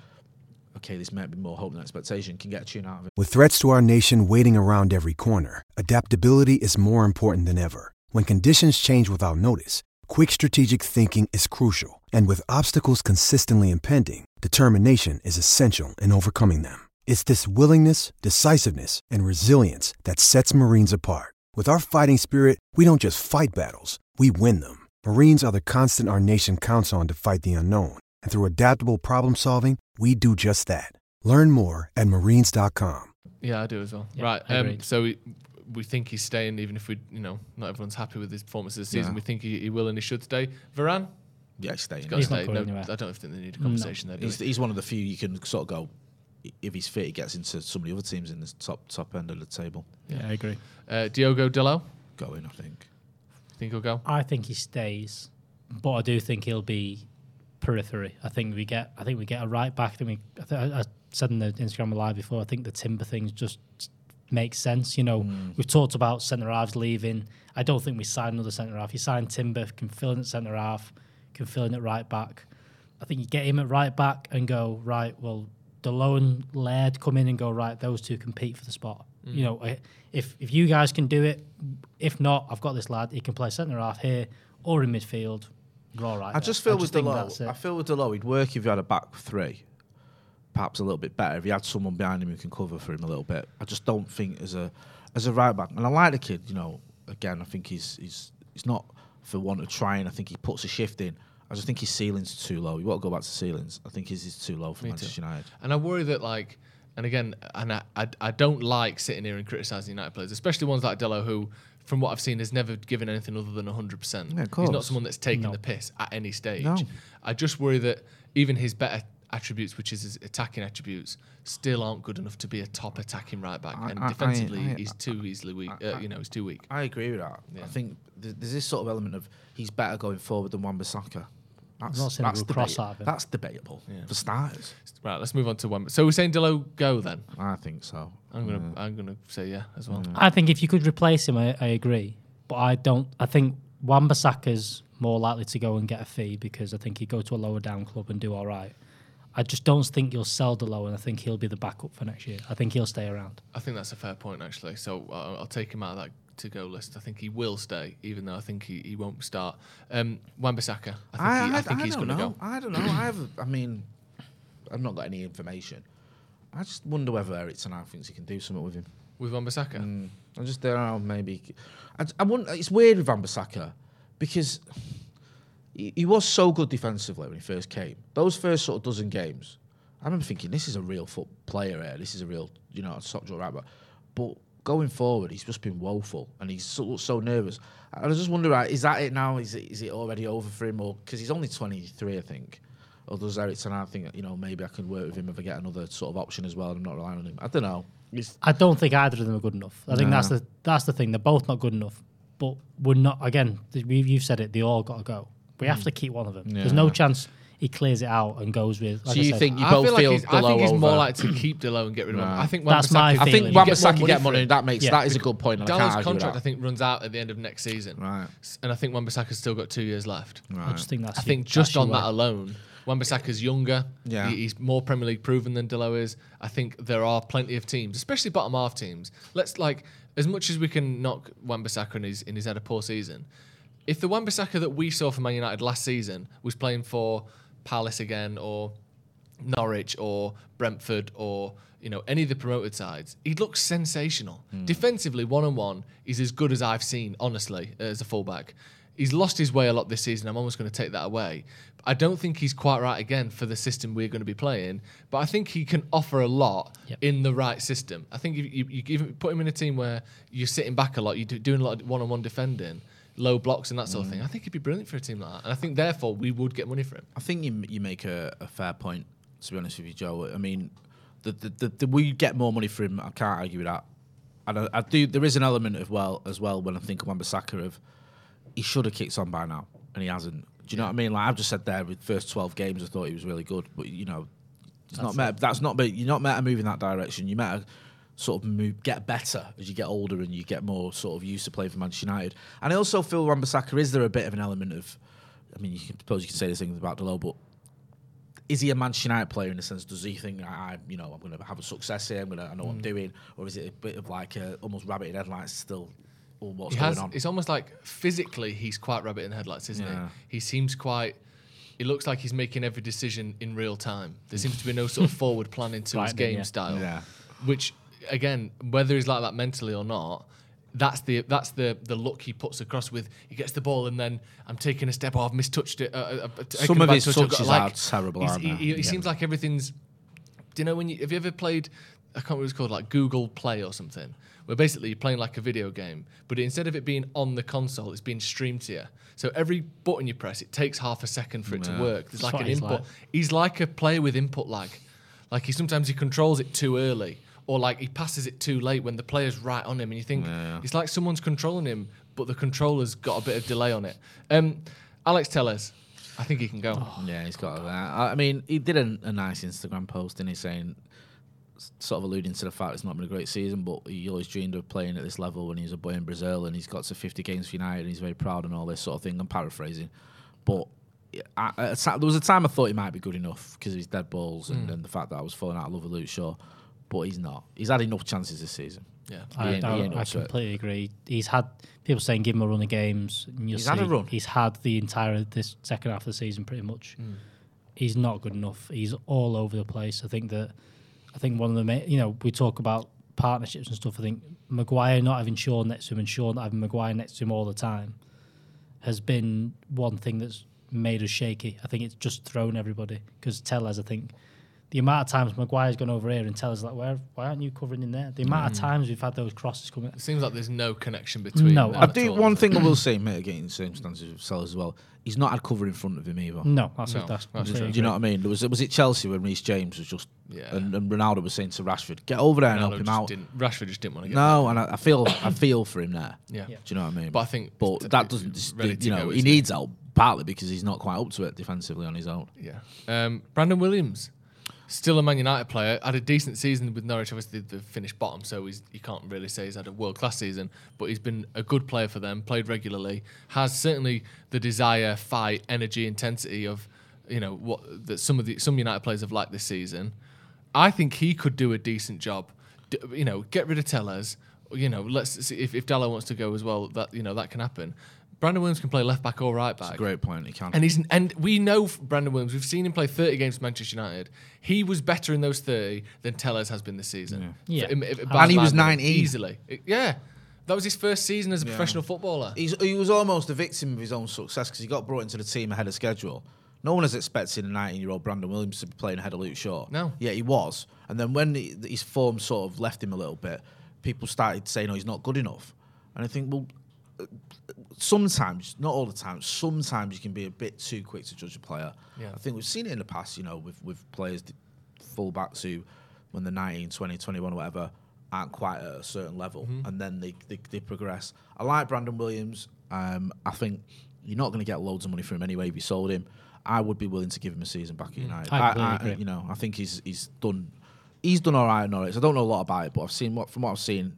Okay, this might be more hope than expectation. Can get a tune out of it. With threats to our nation waiting around every corner, adaptability is more important than ever. When conditions change without notice, quick strategic thinking is crucial. And with obstacles consistently impending, determination is essential in overcoming them. It's this willingness, decisiveness, and resilience that sets Marines apart. With our fighting spirit, we don't just fight battles, we win them. Marines are the constant our nation counts on to fight the unknown. And through adaptable problem solving, we do just that. Learn more at marines.com. Yeah, I do as well. Yeah, right. Um, so we, we think he's staying, even if we, you know, not everyone's happy with his performance this season. Yeah. We think he, he will and he should stay. Varane, Yeah, he's staying. got to He's not stay. going No, anywhere. I don't think they need a conversation there. Do He's, he's one of the few you can sort of go. If he's fit, he gets into some of the other teams in the top top end of the table. yeah, I agree. Uh, Diogo Dalot, Going, I think. Think he'll go. I think he stays, but I do think he'll be periphery. I think we get. I think we get a right back. I think we. I, th- I said in the Instagram live before. I think the Timber things just makes sense. You know, mm. we've talked about centre halves leaving. I don't think we sign another centre half. You sign Timber, can fill in at centre half, can fill in at right back. I think you get him at right back and go right. Well, Dalot and Laird come in and go right. Those two compete for the spot. You know, if if you guys can do it, if not, I've got this lad. He can play centre half here or in midfield. We're all right. I there. just feel with Dalot. it. I feel with Dalot, he'd work if you had a back three. Perhaps a little bit better if you had someone behind him who can cover for him a little bit. I just don't think as a as a right back, and I like the kid. You know, again, I think he's he's he's not for want of trying. I think he puts a shift in. I just think his ceiling's too low. You want to go back to ceilings. I think his is too low for Me Manchester too. United. And I worry that like, and again, and I, I, I don't like sitting here and criticizing United players, especially ones like Dalot, who, from what I've seen, has never given anything other than hundred percent. Yeah, of He's not someone that's taking No. the piss at any stage. No. I just worry that even his better attributes, which is his attacking attributes, still aren't good enough to be a top attacking right back. I- and I- I- defensively, I- he's too easily weak. uh, you know, he's too weak. I agree with that. Yeah. I think there's this sort of element of he's better going forward than Wan-Bissaka. That's, not seen a that's, good cross debate- out of him. that's debatable for starters. Right, let's move on to one. So we're saying Dalot go then. I think so. I'm gonna I'm gonna say yeah as well. I think if you could replace him, I, I agree. But I don't. I think Wan-Bissaka's more likely to go and get a fee because I think he'd go to a lower down club and do all right. I just don't think you'll sell Dalot, and I think he'll be the backup for next year. I think he'll stay around. I think that's a fair point actually. So uh, I'll take him out of that to go list. I think he will stay, even though I think he, he won't start. Um, Wan-Bissaka, I think, he, I think he's don't going to go. I don't know. I have. I mean, I've not got any information. I just wonder whether Eric Ten Hag thinks he can do something with him. With Wan-Bissaka, Mm. I just don't know. Maybe. I, I wonder, It's weird with Wan-Bissaka because he, he was so good defensively when he first came. Those first sort of dozen games, I remember thinking, this is a real foot player here. This is a real, you know, sock draw right back. But going forward, he's just been woeful and he's so, so nervous. I just wonder, right, is that it now? Is it, is it already over for him? Or because he's only 23, I think. Or does Eric Ten Hag think, you know, maybe I can work with him if I get another sort of option as well and I'm not relying on him? I don't know. It's, I don't think either of them are good enough. I think that's the that's the thing. They're both not good enough. But we're not. Again, you've said it. They all got to go. We have hmm. to keep one of them. There's no chance he clears it out and goes with. Like So I you said, think you I both feel like feel he's, I think he's more over? likely to keep Dalot and get rid of him. Right. I think That's Wan-Bissaka- my I think feeling. Wan-Bissaka more get money money. for him. That makes Yeah. that is a good point. and Dalot's contract, I think, runs out at the end of next season. Right. And I think Wan-Bissaka's still got two years left. I just think that's. I think just on that alone, Wan-Bissaka's younger. Yeah. He- he's more Premier League proven than Dalot is. I think there are plenty of teams, especially bottom half teams. Let's like as much as we can knock Wan-Bissaka in his in his had a poor season. If the Wan-Bissaka that we saw for Man United last season was playing for Palace again or Norwich or Brentford or you know any of the promoted sides, he looks sensational. Hmm. Defensively, one on one, he's as good as I've seen, honestly, as a fullback. He's lost his way a lot this season. I'm almost going to take that away. I don't think he's quite right again for the system we're going to be playing, but I think he can offer a lot Yep. in the right system. I think if you, you give, put him in a team where you're sitting back a lot, you're doing a lot of one-on-one defending, low blocks and that sort of mm. thing. I think he'd be brilliant for a team like that, and I think therefore we would get money for him. I think you you make a, a fair point. To be honest with you, Joe. I mean, the, the, the, the we get more money for him. I can't argue with that. And I, I do. There is an element of well as well when I think of Wan-Bissaka of he should have kicked on by now and he hasn't. Do you know what I mean? Like I've just said there, with first twelve games, I thought he was really good, but you know, it's not met. That's not. But You're not meant to move in that direction. You meant to sort of move, get better as you get older and you get more sort of used to playing for Manchester United. And I also feel Wan-Bissaka is there a bit of an element of. I mean, you can suppose you can say the things about Dalot, but is he a Manchester United player in the sense? Does he think I, you know, I'm going to have a success here? I'm going to, I know what I'm mm. doing, or is it a bit of like a, almost rabbit in headlights still? Or what's He going has. on? It's almost like physically he's quite rabbit in the headlights, isn't Yeah. he? He seems quite. It looks like he's making every decision in real time. There seems to be no sort of forward planning to his game yeah. style. Yeah. Which, again, whether he's like that mentally or not, that's the that's the the look he puts across with. He gets the ball and then I'm taking a step. Oh, I've mistouched it. Uh, uh, uh, Some of his touches are terrible, aren't he, he, he Yeah. seems like everything's do you know when you have you ever played I can't remember what it's called, like Google Play or something, where basically you're playing like a video game, but instead of it being on the console, it's being streamed to you. So every button you press, it takes half a second for it to work. There's like what an he's input. like. He's like a player with input lag. Like he sometimes he controls it too early, or like he passes it too late when the player's right on him, and you think it's like someone's controlling him, but the controller's got a bit of delay on it. Um, Alex Telles, I think he can go. Yeah, he's got that. I I mean, he did a, a nice Instagram post, and he's saying, sort of alluding to the fact it's not been a great season, but he always dreamed of playing at this level when he was a boy in Brazil, and he's got to 50 games for United, and he's very proud and all this sort of thing. I'm paraphrasing, but. I, I, there was a time I thought he might be good enough because of his dead balls and, and the fact that I was falling out of love with Luke Shaw, but he's not. He's had enough chances this season. Yeah. He I, ain't- he I- I up it. completely agree. He's had people saying give him a run of games. And He's see had a run. He's had the entire this second half of the season pretty much. Hmm. He's not good enough. He's all over the place. I think that I think one of the main, you know we talk about partnerships and stuff. I think Maguire not having Shaw next to him and Shaw not having Maguire next to him all the time has been one thing that's made us shaky. I think it's just thrown everybody because Telles, I think. The amount of times Maguire's gone over here and Telles like, where, why aren't you covering in there? The amount of times we've had those crosses coming. It seems like there's no connection between. No, I do one thing I will say, mate, mitigating circumstances with Telles as well. He's not had cover in front of him either. No, that's No, that's, that's completely Do you know what I mean? There was was it Chelsea when Reece James was just Yeah. and, and Ronaldo was saying to Rashford, "Get over there and Ronaldo help him out." Didn't, Rashford just didn't want to get. No, and I, I feel I feel for him there. Yeah. Do you know what I mean? But I think but that doesn't. ready you know, go, he isn't needs help partly because he's not quite up to it defensively on his own. Yeah. Um, Brandon Williams, still a Man United player, had a decent season with Norwich. Obviously, they finished bottom, so he's, you can't really say he's had a world class season. But he's been a good player for them, played regularly, has certainly the desire, fight, energy, intensity of you know what that some of the some United players have liked this season. I think he could do a decent job. D- you know, get rid of Telles. You know, let's see if if Dalot wants to go as well. That you know that can happen. Brandon Williams can play left back or right back. That's a great point. He can. And he's and we know Brandon Williams. We've seen him play 30 games for Manchester United. He was better in those 30 than Telles has been this season. Yeah. For- im- im- And he was my 19. easily. It- yeah, that was his first season as a professional footballer. He's, he was almost a victim of his own success because he got brought into the team ahead of schedule. No one was expecting a 19 year old Brandon Williams to be playing ahead of Luke Shaw. No. Yeah, he was. And then when he, his form sort of left him a little bit, people started saying, oh, he's not good enough. And I think, well, sometimes, not all the time, sometimes you can be a bit too quick to judge a player. Yeah. I think we've seen it in the past, you know, with, with players, fullbacks who, when they're 19, 20, 21, whatever, aren't quite at a certain level and then they, they, they progress. I like Brandon Williams. Um, I think you're not going to get loads of money for him anyway if you sold him. I would be willing to give him a season back at United. I completely agree. You know, I think he's he's done he's done all right at Norwich. I don't know a lot about it, but I've seen what from what I've seen.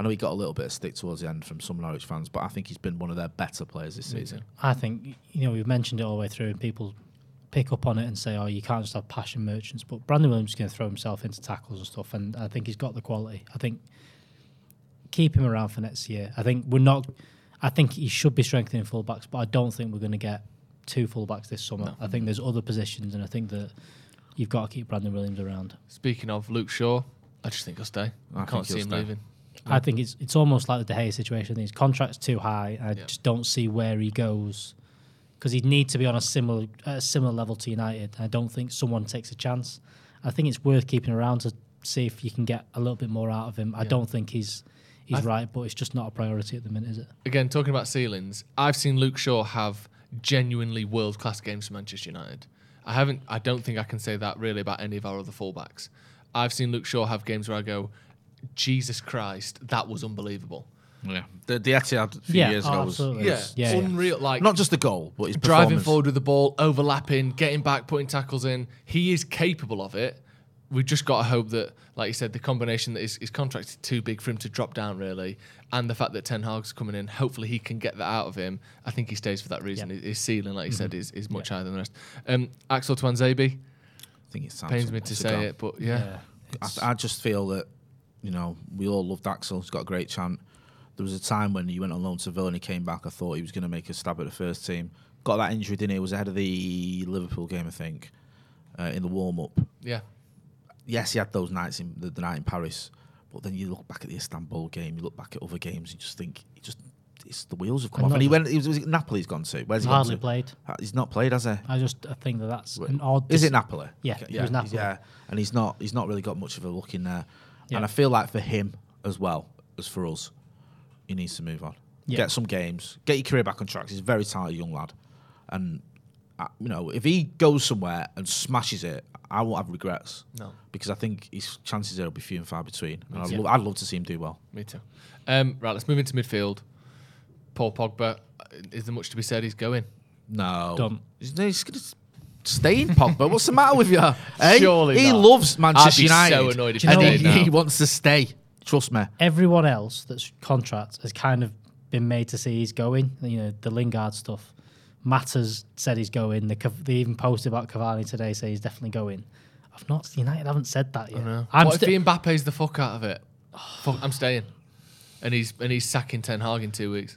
I know he got a little bit of stick towards the end from some Norwich fans, but I think he's been one of their better players this season. I think you know we've mentioned it all the way through, and people pick up on it and say, "Oh, you can't just have passion merchants." But Brandon Williams is going to throw himself into tackles and stuff, and I think he's got the quality. I think keep him around for next year. I think we're not. I think he should be strengthening fullbacks, but I don't think we're going to get two fullbacks this summer. I think there's other positions, and I think that you've got to keep Brandon Williams around. Speaking of Luke Shaw, I just think he'll stay. I, I can't see him stay. leaving. I think mm-hmm. it's it's almost like the De Gea situation. His contract's too high. I Yeah. just don't see where he goes because he'd need to be on a similar a similar level to United. I don't think someone takes a chance. I think it's worth keeping around to see if you can get a little bit more out of him. I don't think he's he's right, but it's just not a priority at the minute, is it? Again, talking about ceilings, I've seen Luke Shaw have genuinely world class games for Manchester United. I haven't. I don't think I can say that really about any of our other fullbacks. I've seen Luke Shaw have games where I go, Jesus Christ, that was unbelievable. Yeah, the, the Etihad a few Yeah, years oh, ago was, absolutely. Yeah, Yeah, yeah. unreal. Like not just the goal, but his driving performance. forward with the ball, overlapping, getting back, putting tackles in. He is capable of it. We've just got to hope that, like you said, the combination that his, his contract is too big for him to drop down, really, and the fact that Ten Hag's coming in, hopefully he can get that out of him. I think he stays for that reason. Yeah. His, his ceiling, like you said, is, is much higher than the rest. Um, Axel Tuanzebe, I think it's time pains me him to go. say it, but yeah. I, I just feel that, you know, we all loved Axel. He's got a great chant. There was a time when he went on loan to Villa and he came back. I thought he was going to make a stab at the first team. Got that injury, didn't he? It was ahead of the Liverpool game, I think, uh, in the warm up. yeah. Yes, he had those nights in the, the night in Paris, but then you look back at the Istanbul game, you look back at other games, you just think he just it's the wheels have come And off. And he went. He was, was it Napoli? He's gone to. Where's he gone Hardly played. Uh, He's not played, has he? I just I think that that's an odd. Is it Napoli? Yeah, Okay, it yeah, was Napoli. Yeah, and he's not. He's not really got much of a look in there. Yeah. And I feel like for him as well as for us, he needs to move on. Yeah. Get some games. Get your career back on track. He's a very talented young lad, and uh, you know if he goes somewhere and smashes it, I won't have regrets. No. because I think his chances there will be few and far between. And I'd, love, I'd love to see him do well. Me too. Um, right, let's move into midfield. Paul Pogba, is there much to be said? He's going. No, Done. He's, he's gonna stay in Pogba. What's the matter with you? Eh? Surely he not. loves Manchester I'd be United. so annoyed if he and stayed he, now. he wants to stay. Trust me. everyone else that's contract has kind of been made to see he's going. You know, the Lingard stuff. Matters said he's going. They, Cav- they even posted about Cavani today, say he's definitely going. I've not. United haven't said that yet. I'm what sti- if he Mbappe's the fuck out of it? Fuck, I'm staying. And he's and he's sacking Ten Hag in two weeks.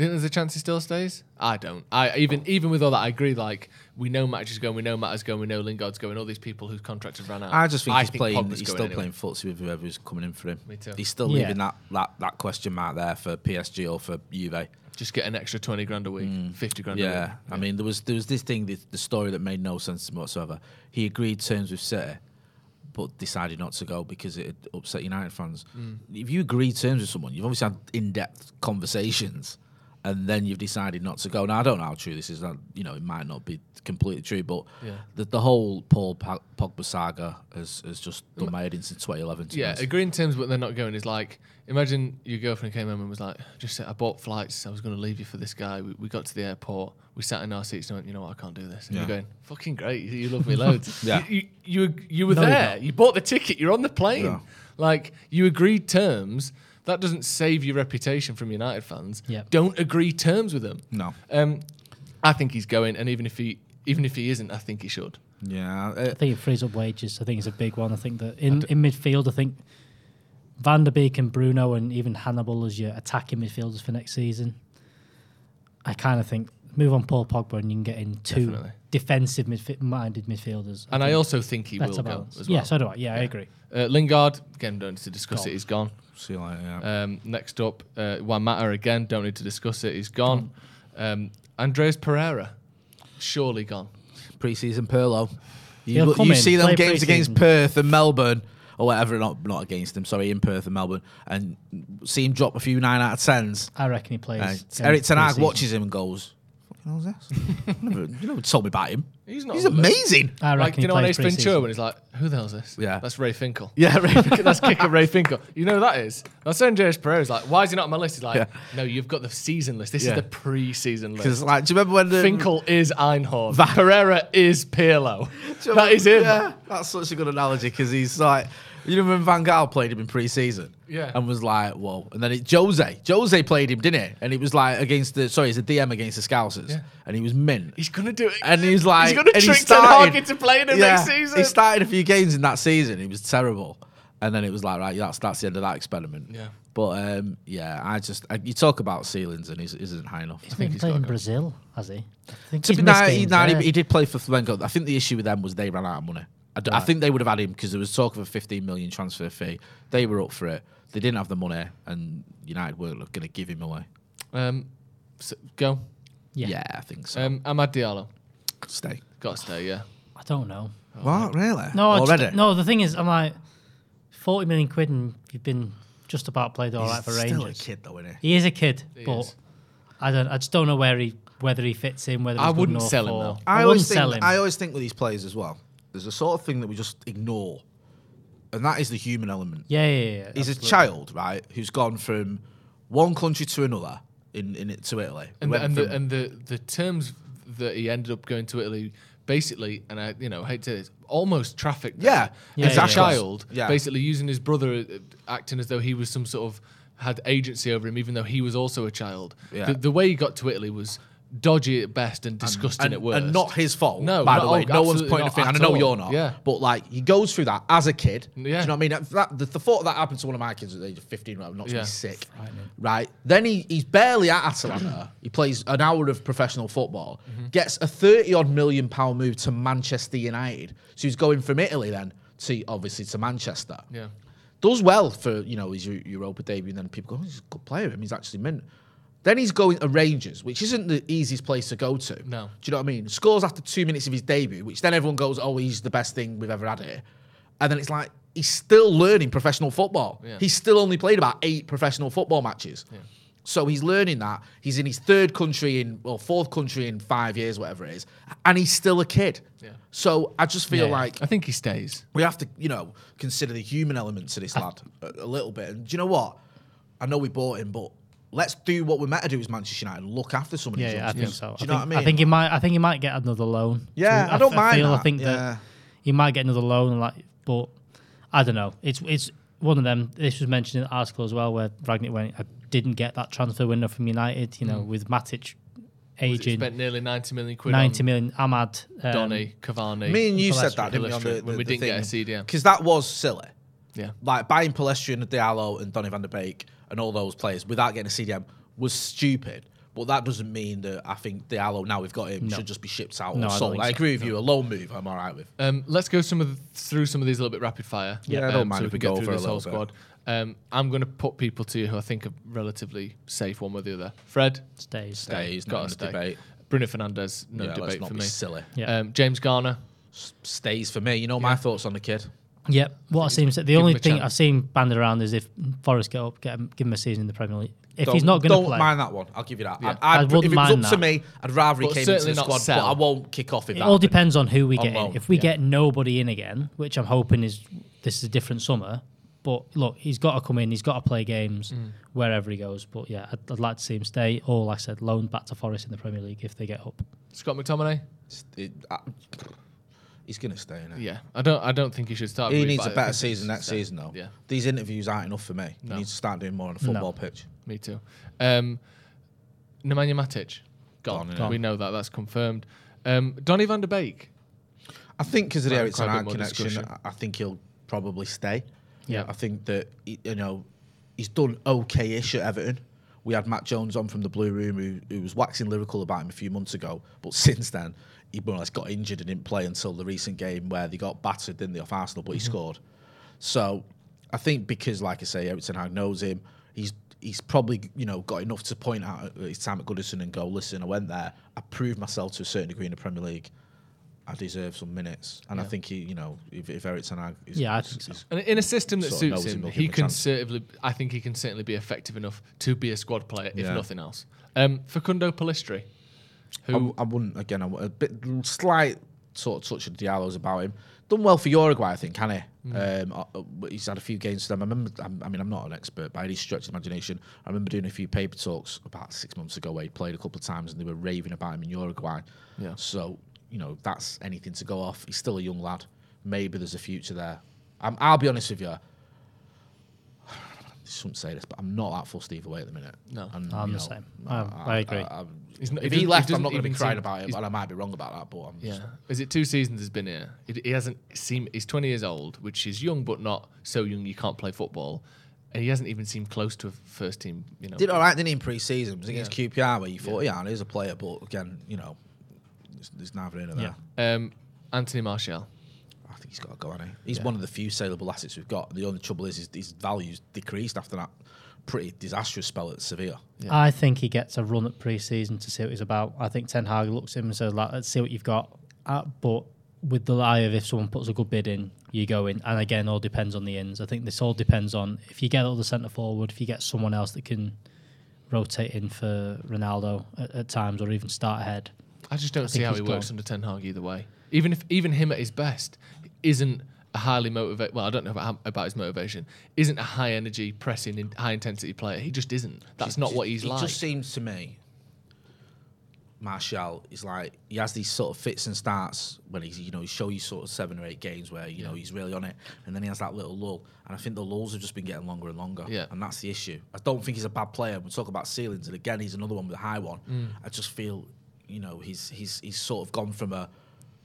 You think there's a chance he still stays? I don't. I even even with all that, I agree. Like we know Match is going, we know Matt is going, we know Lingard's going. All these people whose contracts have run out. I just think he's playing. Pogba's He's going still anyway. playing footsie with whoever's coming in for him. Me too. He's still Yeah. leaving that, that that question mark there for PSG or for Juve. Just get an extra twenty grand a week, fifty grand. a week. Mm. Yeah, I mean there was there was this thing, the, the story that made no sense to me whatsoever. He agreed terms with City, but decided not to go because it had upset United fans. Mm. If you agree terms with someone, you've obviously had in-depth conversations, and then you've decided not to go. Now I don't know how true this is. That you know it might not be completely true, but Yeah. the, the whole Paul Pogba saga has, has just done my head in since 2011. to Yeah, agreeing terms, but they're not going. Is like imagine your girlfriend came home and was like, "Just said, I bought flights. I was going to leave you for this guy. We, we got to the airport. We sat in our seats and went, you know what? I can't do this." And Yeah. you're going, "Fucking great. You, you love me loads. Yeah. You you, you, you were No, there. You bought the ticket. You're on the plane. Yeah. Like you agreed terms. That doesn't save your reputation from United fans. Yeah. Don't agree terms with them. No. Um, I think he's going, and even if he even if he isn't, I think he should. Yeah, I think it frees up wages. I think it's a big one. I think that in, in midfield, I think Van der Beek and Bruno and even Hannibal as your attacking midfielders for next season. I kind of think move on Paul Pogba and you can get in two Definitely. defensive midfi- minded midfielders. And I also think he will better go balance. as well. Yeah, so do I. Yeah, I agree. Uh, Lingard again, don't need to discuss Gone. it. He's gone. see you later. Yeah. Um, next up, uh, Juan Mata again. Don't need to discuss it. He's gone. Um, Andreas Pereira, surely gone. Preseason Pirlo. You, He'll look- come you in, see them games against pre-season. Perth and Melbourne or whatever, not not against them, sorry, in Perth and Melbourne, and see him drop a few nine out of tens. I reckon he plays. Uh, Eric Ten Hag watches him and goes, "Fucking hell's this? you, never, you never told me about him. He's not He's on the list. amazing." I reckon Like, he you know, on plays Ace Ventura when he's like, "Who the hell's this?" Yeah. that's Ray Finkel. Yeah, right. that's kicker Ray Finkel. You know who that is? That's Andreas Pereira's like, why is he not on my list? He's like, Yeah. no, you've got the season list. This Yeah. is the pre-season Because list. like, do you remember when the, Finkel is Einhorn. Pereira is Pirlo. do you That is him. Yeah, that's such a good analogy because he's like, you know when Van Gaal played him in pre-season, Yeah. and was like, whoa, and then it, Jose, Jose played him, didn't he? And it was like against the, sorry, it's a DM against the Scousers, Yeah. and he was mint. He's gonna do it. and he's like, he's gonna and he trick Ten Hag started- into playing him Yeah, next season. He started a few games in that season. He was terrible, and then it was like, right, that's that's the end of that experiment. Yeah. But um, yeah, I just I, you talk about ceilings and he's isn't high enough. He's think been he's playing gotta in. Brazil, has he? I think To he's be- nah, he, games nah, he- he did play for Flamengo. I think the issue with them was they ran out of money. I, d- I think they would have had him because there was talk of a 15 million transfer fee. They were up for it. They didn't have the money, and United weren't going to give him away. Um, so, go. Yeah. Yeah, I think so. Um, Amad Diallo. Stay. Got to stay. Yeah. I don't know. What really? No, I just- already. no. The thing is, I'm like, forty million quid, and you've been just about played all He's right for still Rangers. a kid though, isn't he? He is a kid, He but is. I don't. I just don't know where he whether he fits in. Whether I he's good wouldn't enough sell him, or- though. I, I wouldn't always sell think him. I always think with these players as well. There's a sort of thing that we just ignore, and that is the human element. yeah, yeah, yeah. He's a child, right, who's gone from one country to another in, in it to Italy. and the, and, the, and the the terms that he ended up going to Italy, basically, and I you know hate to say this, almost trafficked. there. Yeah, Yeah, as yeah, a child, Yeah. basically using his brother, uh, acting as though he was some sort of had agency over him, even though he was also a child. Yeah. The, the way he got to Italy was dodgy at best and disgusting and, at worst. and not his fault. No, by the way, no one's pointing a finger. And I know all. you're not. Yeah. but like he goes through that as a kid. Yeah. Do you know what I mean? That, the, the thought of that happened to one of my kids at the age of 15, right, not to Yeah. be sick. Right. Then he, he's barely at Atalanta. he plays an hour of professional football, Mm-hmm. gets a 30 odd million pound move to Manchester United. So he's going from Italy then to obviously to Manchester. yeah. does well for you know his Europa debut, and then people go, oh, he's a good player. I mean, he's actually mint. Then he's going to Rangers, which isn't the easiest place to go to. No. Do you know what I mean? Scores after two minutes of his debut, which then everyone goes, oh, he's the best thing we've ever had here. And then it's like he's still learning professional football. Yeah. He's still only played about eight professional football matches. So he's learning that. He's in his third country in, well, fourth country in five years, whatever it is. And he's still a kid. Yeah. So I just feel Yeah. like I think he stays. we have to, you know, consider the human element to this lad a, a little bit. And do you know what? I know we bought him, but let's do what we're meant to do as Manchester United look after some of these Yeah, yeah, I think so. Do you I know think, what I mean? I think he might. I think he might get another loan. Yeah, So I don't mind feel, I think yeah. that he might get another loan, like, but I don't know. It's it's one of them. This was mentioned in the article as well, where Rangnick went. I didn't get that transfer window from United. You know, with Matic He aging spent nearly ninety million quid. ninety on million. Amad, um, Donny, Cavani. Me and you Pellistri- said that, didn't we? On the, Pellistri, when we didn't get a CDM. Because that was silly. Yeah. Like buying Pellistri and Diallo and Donny van der Beek and all those players without getting a CDM was stupid. But But that doesn't mean that I think the Diallo, now we've got him, No. should just be shipped out No, I or sold. think I, so. agree with you. A low move, I'm all right with. Um, let's go some of the, through some of these a little bit rapid fire. Yeah, I don't mind so if we we can go get through for a this whole little bit. squad. Um, I'm going to put people to you who I think are relatively safe, one way or the other. Fred, Stays. Stays, got not to stay. debate. Bruno Fernandes, no yeah, let's debate not for be me. silly. Yeah. Um, James Garner, S- Stays for me. You know my thoughts on the kid. Yep. What I seems the only thing. I've seen banded around is if Forest get up, get him, give him a season in the Premier League. If don't, he's not going to play, don't mind that one. I'll give you that. Yeah. I, I I'd, wouldn't if it was mind up to me, I'd rather he But came into the squad. sell. But I won't kick off if it that all happened. depends on who we On get. in. If we yeah. get nobody in again, which I'm hoping is this is a different summer. But look, he's got to come in. He's got to play games Mm. wherever he goes. But yeah, I'd, I'd like to see him stay, or like I said, loaned back to Forest in the Premier League if they get up. Scott McTominay. It- I- he's going to stay in it. Yeah, I don't. I don't think he should start. He needs a better season next stay. season, though. Yeah, These interviews aren't enough for me. No. He needs to start doing more on the football pitch. me too. Um, Nemanja Matic, gone. Gone. We know that. That's confirmed. Um, Donny van der Beek. I think because of the Ericsson a bit Hag more connection, discussion. I I think he'll probably stay. Yeah. I think that he- you know he's done okay-ish at Everton. We had Matt Jones on from the Blue Room who, who was waxing lyrical about him a few months ago, but since then he more or less got injured and didn't play until the recent game where they got battered, didn't they, off Arsenal, but he scored. So I think because, like I say, Eric Ten Hag knows him, he's he's probably you know got enough to point out his time at Goodison and go, listen, I went there, I proved myself to a certain degree in the Premier League. I deserve some minutes, and I think he, you know, if, if Eric Ten Hag, is, Yeah, I think so. is- And in a system that suits him, him, he can certainly. I think he can certainly be effective enough to be a squad player, if Yeah. nothing else. Um, Facundo Pellistri, I, who w- I wouldn't again. I a bit slight sort of touch of Diallo's about him. Done well for Uruguay, I think, can he? Mm. Um, uh, uh, he's had a few games for them. I remember. I'm, I mean, I'm not an expert by any stretch of imagination. I remember doing a few paper talks about six months ago where he played a couple of times and they were raving about him in Uruguay. Yeah. So you know that's anything to go off. He's still a young lad. Maybe there's a future there. I'm, I'll be honest with you. I shouldn't say this, but I'm not that full Steve away at the minute. No. And, I'm you the know, same. I- I agree. I'm- He's not- if he he left, he I'm not going to be crying about it, he's- and I might be wrong about that. But I'm Yeah. just, Is it two seasons he's been here? He, he hasn't seemed. He's 20 years old, which is young, but not so young you can't play football. And he hasn't even seemed close to a first team. You know, did all right, didn't he, in pre-season? It was against QPR where you thought, yeah, he's a player, but again, you know, there's, there's neither in or there. um, Anthony Martial. I think he's got to go, hasn't he? He's one of the few saleable assets we've got. The only trouble is his, his value's decreased after that pretty disastrous spell at Sevilla. I think he gets a run at pre-season to see what he's about. I think Ten Hag looks at him and says, like, "Let's see what you've got." Uh, but with the lie of if someone puts a good bid in, you go in. And again, all depends on the ins. I think this all depends on if you get other centre forward, if you get someone else that can rotate in for Ronaldo at, at times, or even start ahead. I just don't see how he works gone. under Ten Hag either way. Even if even him at his best isn't a highly motivated. Well, I don't know about, about his motivation. Isn't a high energy, pressing, in, high intensity player. He just isn't. That's not what he's it like. It just seems to me, Martial is like he has these sort of fits and starts when he's you know he show you sort of seven or eight games where you know he's really on it, and then he has that little lull, and I think the lulls have just been getting longer and longer. Yeah. and that's the issue. I don't think he's a bad player. We talk about ceilings, and again he's another one with a high one. Mm. I just feel, you know, he's he's he's sort of gone from a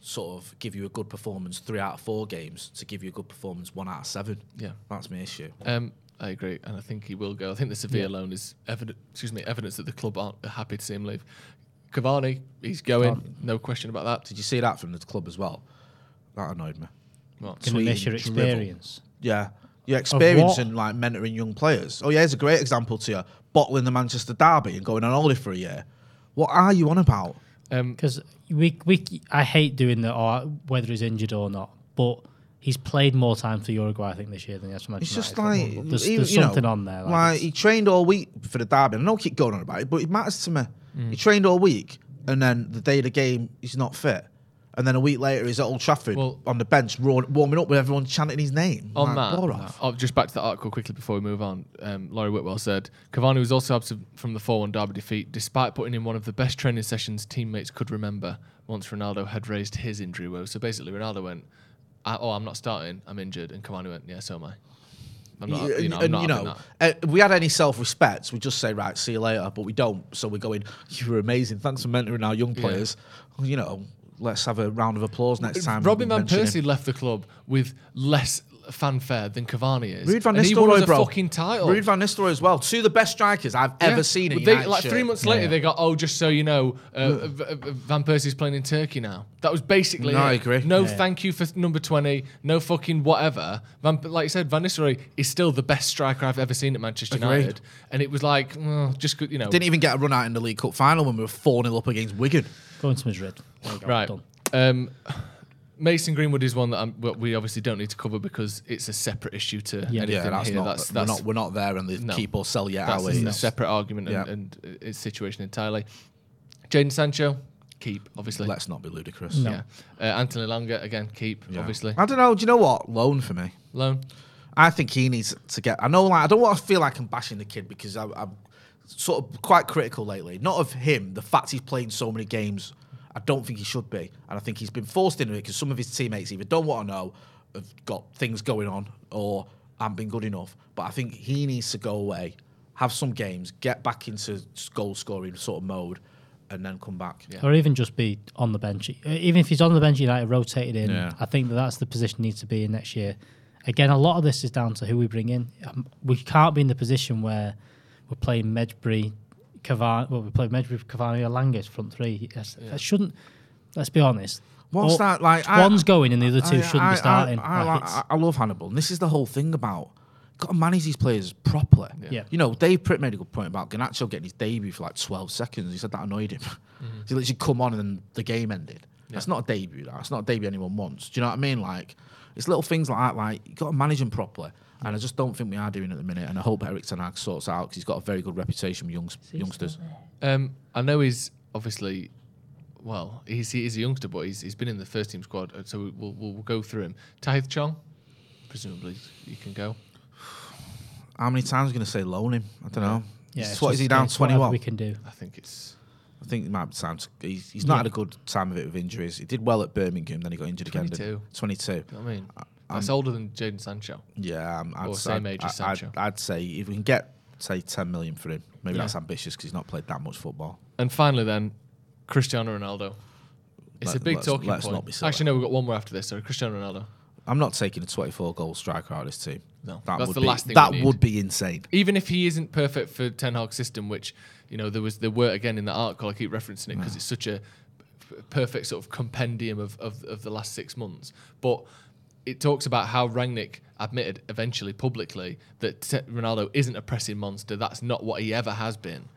sort of give you a good performance three out of four games to give you a good performance one out of seven. Yeah. that's my issue. Um, I agree, and I think he will go. I think the Sevilla loan is evident. Excuse me, evidence that the club aren't happy to see him leave. Cavani, he's going. No question about that. Did you see that from the club as well? That annoyed me. What? Can you miss your drivel. experience? Yeah. Your experience what? in like mentoring young players. Oh yeah, here's a great example to you. Bottling the Manchester Derby and going on holiday for a year. What are you on about? Um, Because we, we, I hate doing the or whether he's injured or not, but he's played more time for Uruguay, I think, this year than he has for It's Manchester just United. like there's, even, there's you know, something on there. Like, Like, he trained all week for the Derby. I don't keep going on about it, but it matters to me. Mm. He trained all week, and then the day of the game, he's not fit. And then a week later, he's at Old Trafford Well- on the bench, warming up with everyone chanting his name. on Like, that, off. oh, just back to the article quickly before we move on. Um, Laurie Whitwell said Cavani was also absent from the 4 1 Derby defeat, despite putting in one of the best training sessions teammates could remember once Ronaldo had raised his injury woe. So basically, Ronaldo went, I, Oh, I'm not starting, I'm injured. And Cavani went, Yeah, so am I. I'm not, you know, I'm and you know, uh, if we had any self-respect, we'd just say, right, see you later. But we don't. So we're going, you were amazing. Thanks for mentoring our young players. You know, let's have a round of applause next time. Robin Van mention him. Persie left the club with less fanfare than Cavani is. Ruud van Nistelrooy, bro. fucking title. Ruud van Nistelrooy as well. Two of the best strikers I've Yeah. ever seen in They- like shirt. three months later, they got oh, just so you know, uh, Van Persie's playing in Turkey now. That was basically. No, it. I agree. No, Yeah. thank you for number twenty. No fucking whatever. Van, like you said, Van Nistelrooy is still the best striker I've ever seen at Manchester Agreed. United, and it was like well, just you know. Didn't even get a run out in the League Cup final when we were 4 0 up against Wigan. Going to Madrid. There Right. done. Um, Mason Greenwood is one that I'm, well, we obviously don't need to cover because it's a separate issue to Yeah. anything Yeah, that's here. not, that's, we're, not, we're not there and the No. keep or sell yet, that's are a we? separate argument Yeah. and, and its situation entirely. Jadon Sancho, keep, obviously. Let's not be ludicrous. Yeah. Uh, Anthony Elanga, again, keep, Yeah. obviously. I don't know. Do you know what? Loan for me. Loan. I think he needs to get. I know, like, I don't want to feel like I'm bashing the kid because I, I'm sort of quite critical lately. Not of him, the fact he's playing so many games. I don't think he should be, and I think he's been forced into it because some of his teammates either don't want to know, have got things going on, or haven't been good enough. But I think he needs to go away, have some games, get back into goal scoring sort of mode, and then come back. Or even just be on the bench. Even if he's on the bench, United rotated in. Yeah. I think that that's the position he needs to be in next year. Again, a lot of this is down to who we bring in. Um, we can't be in the position where we're playing Mejbri, Cavani. Well, we play Mejbri, Cavani, or Langus front three. That's, That shouldn't. Let's be honest. What's All- that like? I- One's going and the other two I- shouldn't I- be starting. I, I, Like, like- I- I love Hannibal. And this is the whole thing about got to manage these players properly. Yeah. You know, Dave Pritt made a good point about Garnacho getting his debut for like 12 seconds. He said that annoyed him. Mm-hmm. he literally come on and then the game ended. That's not a debut. That's not a debut anyone wants. Do you know what I mean? Like, it's little things like that. Like, you got to manage them properly. And I just don't think we are doing it at the minute. And I hope Eric Ten Hag sorts out because he's got a very good reputation with youngs, youngsters. Um, I know he's obviously, well, he's, he's a youngster, but he's, he's been in the first team squad, uh, so we'll, we'll, we'll go through him. Tahith Chong, presumably you can go. How many times are we going to say loan him? I don't know. yeah, He's- it's what just- is he down? 21? We can do. I think it's I think it might be time to, he's, he's not Yeah. had a good time of it with injuries. He did well at Birmingham, then he got injured again. 22. 22. you know what I mean. That's older than Jadon Sancho. Yeah, um, I'd, Or say- same age as I- I'd, Sancho. I'd say if we can get, say, 10 million for him, maybe Yeah. that's ambitious because he's not played that much football. And finally, then Cristiano Ronaldo. It's Let- a big let's- talking let's point. not be silly. Actually, no, we've got one more after this. Sorry, Cristiano Ronaldo. I'm not taking a 24 goal striker out of this team. No, that that's would the be, last thing That would be insane. Even if he isn't perfect for Ten Hag's system, which you know there was there were again in that article, I keep referencing it because it's such a perfect sort of compendium of, of of the last six months. But it talks about how Rangnick admitted eventually publicly that Ronaldo isn't a pressing monster. That's not what he ever has been.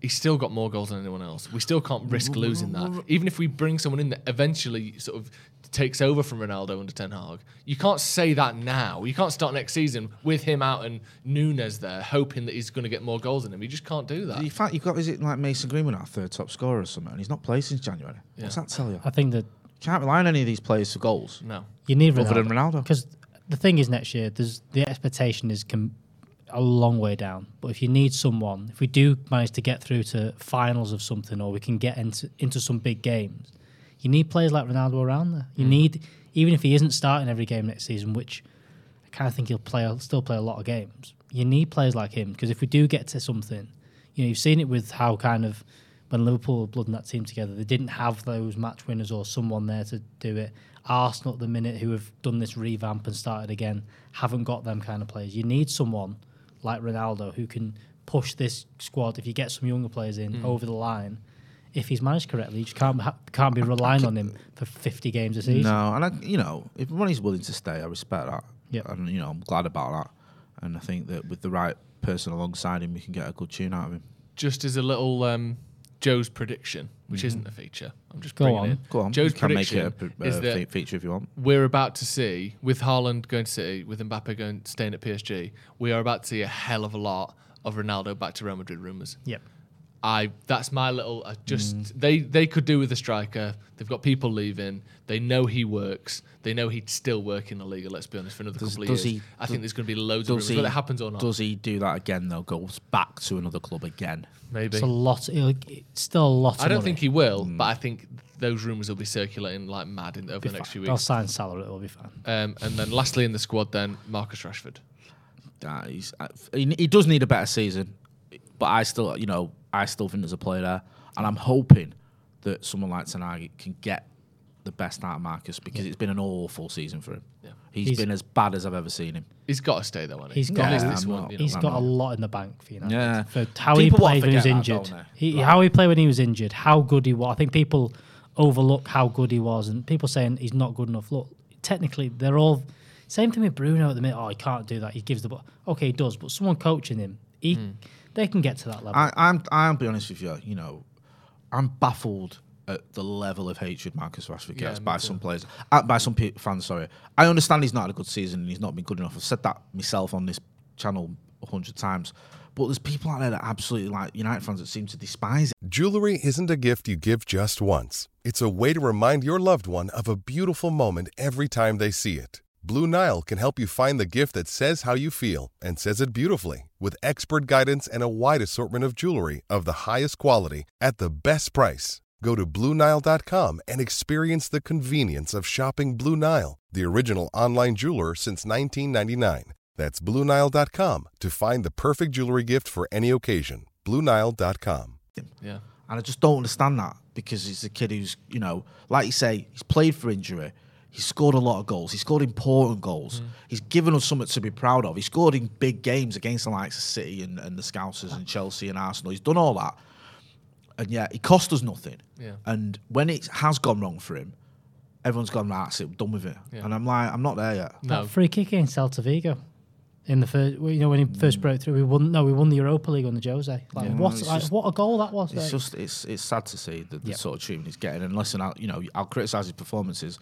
He's still got more goals than anyone else. We still can't risk losing that. Even if we bring someone in that eventually sort of takes over from Ronaldo under Ten Hag, you can't say that now. You can't start next season with him out and Nunes there, hoping that he's going to get more goals than him. You just can't do that. In fact, you've got, is it like Mason Greenwood, our third top scorer or something, and he's not played since January? What's that tell you? I think that Can't rely on any of these players for goals. No. You need Ronaldo. Other than Ronaldo. Because the thing is, next year, there's the expectation is com- a long way down. But if you need someone, if we do manage to get through to finals of something, or we can get into into some big games, you need players like Ronaldo around there. You mm. need, even if he isn't starting every game next season, which I kind of think he'll play, still play a lot of games. You need players like him because if we do get to something, you know, you've seen it with how kind of when Liverpool were blooding that team together, they didn't have those match winners or someone there to do it. Arsenal at the minute, who have done this revamp and started again, haven't got them kind of players. You need someone like Ronaldo who can push this squad. If you get some younger players in over the line, if he's managed correctly, you just can't ha- can't be relying on him for 50 games a season. No, and I, you know, if money's willing to stay, I respect that. Yep. and you know, I'm glad about that. And I think that with the right person alongside him, we can get a good tune out of him. Just as a little um, Joe's prediction, which isn't a feature, I'm just Go bringing on. it. Go on, Joe's you can make prediction it a pre- is uh, that feature if you want. we're about to see with Haaland going to City, with Mbappe going staying at PSG, we are about to see a hell of a lot of Ronaldo back to Real Madrid rumours. Yep. I that's my little I just Mm. they they could do with a striker. They've got people leaving. They know he works. They know he'd still work in the league. Let's be honest, for another Does- couple of years. he- I do- think there's going to be loads of Does rumors. he, Whether it happens or not, Does he do that again though? Goes back to another club again? maybe. It's a lot. It's still a lot. Of I don't money. think he will, Mm. but I think those rumors will be circulating like mad in, over the next few weeks. They'll sign Salah. It'll be fine. Um, and then lastly in the squad, then Marcus Rashford. Uh, he's, uh, he, he does need a better season, but I still, you know, I still think there's a player there, and I'm hoping that someone like Ten Hag can get the best out of Marcus because it's been an awful season for him. Yeah. He's, He's- been as bad as I've ever seen him. He's got to stay though, hasn't he? He's got Yeah, this one, not- you know. He's I got a lot in the bank for United. Yeah. For how People he played when he was forget that, injured. He, Like- how he played when he was injured. How good he was. I think people overlook how good he was, and people saying he's not good enough. Look, technically, they're all same thing with Bruno at the minute. Oh, he can't do that. He gives the ball. Okay, he does, but someone coaching him, he hmm. They can get to that level. I, I'm I'll be honest with you. You know, I'm baffled at the level of hatred Marcus Rashford gets me by too. some players, uh, by some pe- fans. Sorry, I understand he's not had a good season and he's not been good enough. I've said that myself on this channel a hundred times. But there's people out there that absolutely like United fans that seem to despise it. Jewelry isn't a gift you give just once. It's a way to remind your loved one of a beautiful moment every time they see it. Blue Nile can help you find the gift that says how you feel and says it beautifully with expert guidance and a wide assortment of jewelry of the highest quality at the best price. Go to BlueNile.com and experience the convenience of shopping Blue Nile, the original online jeweler since 1999. That's BlueNile.com to find the perfect jewelry gift for any occasion. BlueNile.com. Yeah. And I just don't understand that because he's a kid who's, you know, like you say, he's played for injury. He's scored a lot of goals. He scored important goals. Mm. He's given us something to be proud of. He scored in big games against the likes of City and, and the Scousers and Chelsea and Arsenal. He's done all that. And yet, he cost us nothing. Yeah. And when it has gone wrong for him, everyone's gone, right, that's it, we're done with it. Yeah. And I'm like, I'm not there yet. No. That free kick against Celta Vigo in the first, you know, when he first mm. broke through, we won. No, we won the Europa League under Jose. Like Yeah. what? Like, just- what a goal that was! It's like. just it's it's sad to see the, the Yep. sort of treatment he's getting. And listen, I'll, you know, I'll criticize his performances,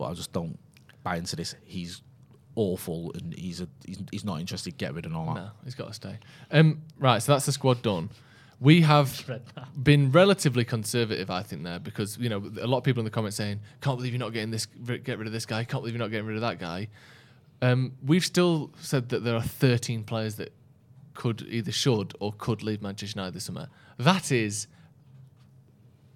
but I just don't buy into this. He's awful, and he's a he's, he's not interested. Get rid and all that. No, he's got to stay. Um, right, so that's the squad done. We have been relatively conservative, I think, there because you know a lot of people in the comments saying, "Can't believe you're not getting this, get rid of this guy. Can't believe you're not getting rid of that guy." Um, we've still said that there are 13 players that could either should or could leave Manchester United this summer. That is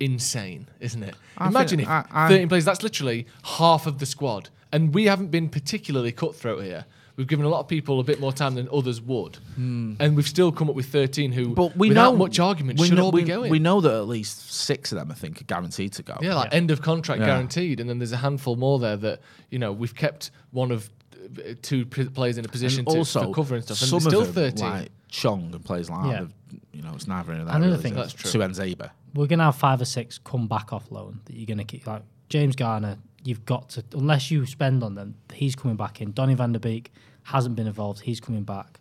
insane, isn't it? I Imagine think- if I- I- 13 players. That's literally half of the squad, and we haven't been particularly cutthroat here. We've given a lot of people a bit more time than others would, and we've still come up with 13 who, Hmm. But we without know much argument, we should know, all we, be going. We know that at least six of them, I think, are guaranteed to go. Yeah, like end of contract Yeah. guaranteed, and then there's a handful more there that you know we've kept one of uh, two players in a position and to, also for cover and stuff, and some there's still of them, 13. like Chong and plays like Yeah. that. You know, it's neither of that. Another really, thing- is? That's true. Tuanzebe. we're gonna have five or six come back off loan that you're gonna keep. Like James Garner, you've got to unless you spend on them, he's coming back in. Donny van der Beek hasn't been involved, he's coming back.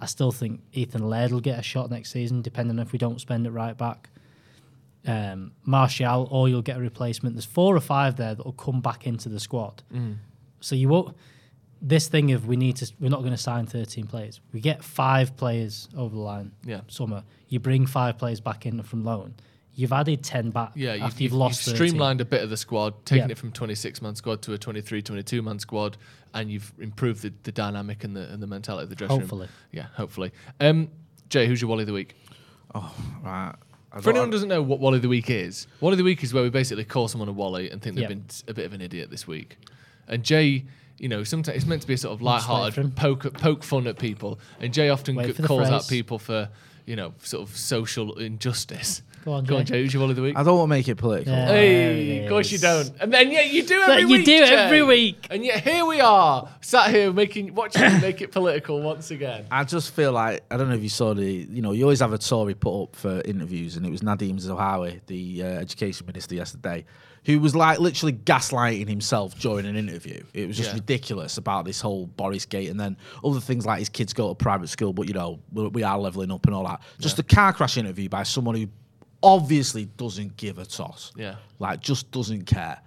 I still think Ethan Laird will get a shot next season, depending on if we don't spend it right back. Um, Martial, or you'll get a replacement. There's four or five there that will come back into the squad. So you won't. This thing of we need to, we're not going to sign 13 players. We get five players over the line. Yeah. Summer. You bring five players back in from loan. You've added 10 back Yeah, you've, after you've, you've- lost you've 13. streamlined a bit of the squad, taken Yeah. it from 26 man squad to a 23, 22 man squad, and you've improved the, the dynamic and the and the mentality of the dressing room. Hopefully. room. Yeah, hopefully. Um, Jay, who's your Wally of the week? Oh right. I For anyone who doesn't know what Wally of the week is, Wally of the week is where we basically call someone a Wally and think they've Yeah. been a bit of an idiot this week. And Jay, you know, sometimes it's meant to be a sort of just light-hearted poke poke fun at people, and Jay often Wait c- for calls out people for you know sort of social injustice. Go on, Go on, Jay. Jay. Who's your Wally of the week? I don't want to make it political. Yeah. Hey, of course you don't. And then yeah, you do every you week. You do Jay. every week. And yet here we are, sat here making watching you make it political once again. I just feel like I don't know if you saw the you know you always have a Tory put up for interviews and it was Nadhim Zahawi, the uh, education minister yesterday, who was like literally gaslighting himself during an interview. It was just Yeah. ridiculous about this whole Boris Gate and then other things like his kids go to private school, but you know we we are leveling up and all that. Just a car crash interview by someone who obviously doesn't give a toss. Yeah. like just doesn't care.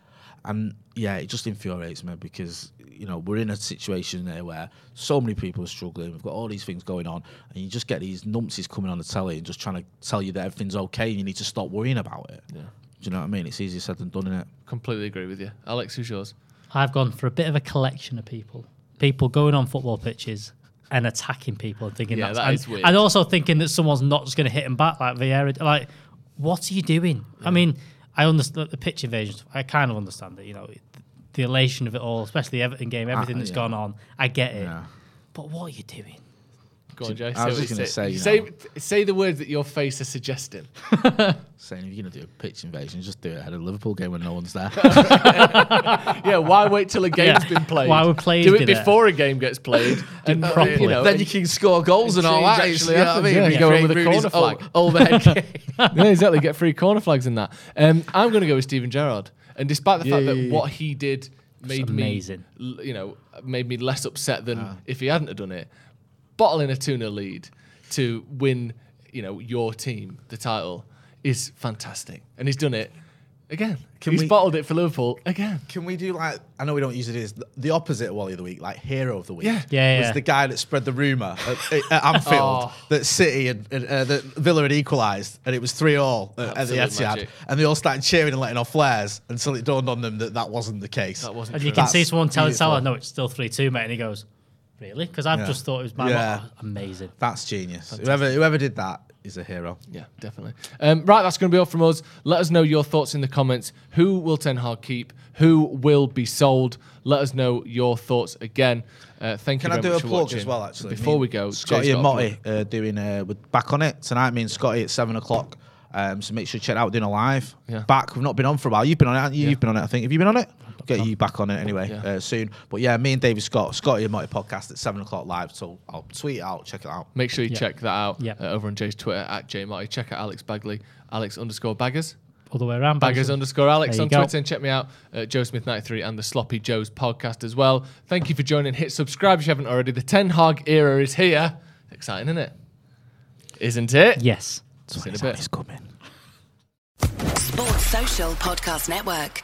And yeah, it just infuriates me because you know we're in a situation there where so many people are struggling. We've got all these things going on, and you just get these numpsies coming on the telly and just trying to tell you that everything's okay, and you need to stop worrying about it. Yeah. Do you know what I mean? It's easier said than done, isn't it? Completely agree with you, Alex. Who's yours? I've gone for a bit of a collection of people. People going on football pitches and attacking people and thinking Yeah, that's that and, is weird. and also thinking that someone's not just going to hit them back like Vieira. Like, what are you doing? I mean, I understand the pitch invasion. I kind of understand it. You know, the elation of it all, especially the Everton game, ah, everything that's yeah. gone on. I get it. Yeah. But what are you doing? Go on, Jay. I was Say just gonna say, you say, know. say the words that your face is suggesting. Saying if you're gonna do a pitch invasion, just do it ahead a Liverpool game when no one's there. yeah, why wait till a game's Yeah. been played? Why would players do it there? before a game gets played and uh, properly. You know, then you can score goals and all that. It's- actually you know what I mean? yeah. You go in with a Recreate Rooney's corner flag. o- Overhead kick. yeah, exactly. Get free corner flags in that. Um, I'm going to go with Steven Gerrard, and despite the fact Yeah, that yeah, yeah. what he did made me, amazing. l- you know, made me less upset than Ah. if he hadn't have done it. Bottling a 2 0 lead to win, you know, your team the title is fantastic, and he's done it again. Can he's we- bottled it for Liverpool again. Can we do like I know we don't usually do this the opposite of Wally of the week, like hero of the week? Yeah. Yeah, was yeah. the guy that spread the rumor at, at Anfield Oh. that City and and, uh, that Villa had equalised and it was three all at the Etihad, magic. and they all started cheering and letting off flares until it dawned on them that that wasn't the case. That wasn't And true. you can That's see someone telling beautiful. Salah, no, it's still 3 2, mate. And he goes, Really? Because I've Yeah. just thought it was my Yeah. amazing. That's genius. Whoever whoever did that is a hero. Yeah, definitely. Um, right, that's going to be all from us. Let us know your thoughts in the comments. Who will Ten Hag keep? Who will be sold? Let us know your thoughts again. Uh, thank you. Can you I very do a much for plug watching. as well? Actually, before Me we go, Scotty Jay's and got a Motti uh, doing uh, we're back on it tonight. Me and Scotty at seven o'clock. Um, so make sure you check it out. We're doing a live. Yeah. Back. We've not been on for a while. You've been on it, haven't you? Yeah. You've been on it. I think. Have you been on it? Get you back on it anyway Yeah. uh, soon. But yeah, me and David Scott, Scotty and Motti podcast at seven o'clock live. So I'll tweet it out. Check it out. Make sure you check that out Yeah. uh, over on Jay's Twitter at jmarty. Check out Alex Bagley, Alex underscore Baggers. All the way around. Baggers Baggers. underscore Alex on go. Twitter and check me out, uh, Joe Smith 93 and the Sloppy Joe's podcast as well. Thank you for joining. Hit subscribe if you haven't already. The Ten Hag era is here. Exciting, isn't it? Isn't it? Yes. See you a bit. It's coming. Sports Social Podcast Network.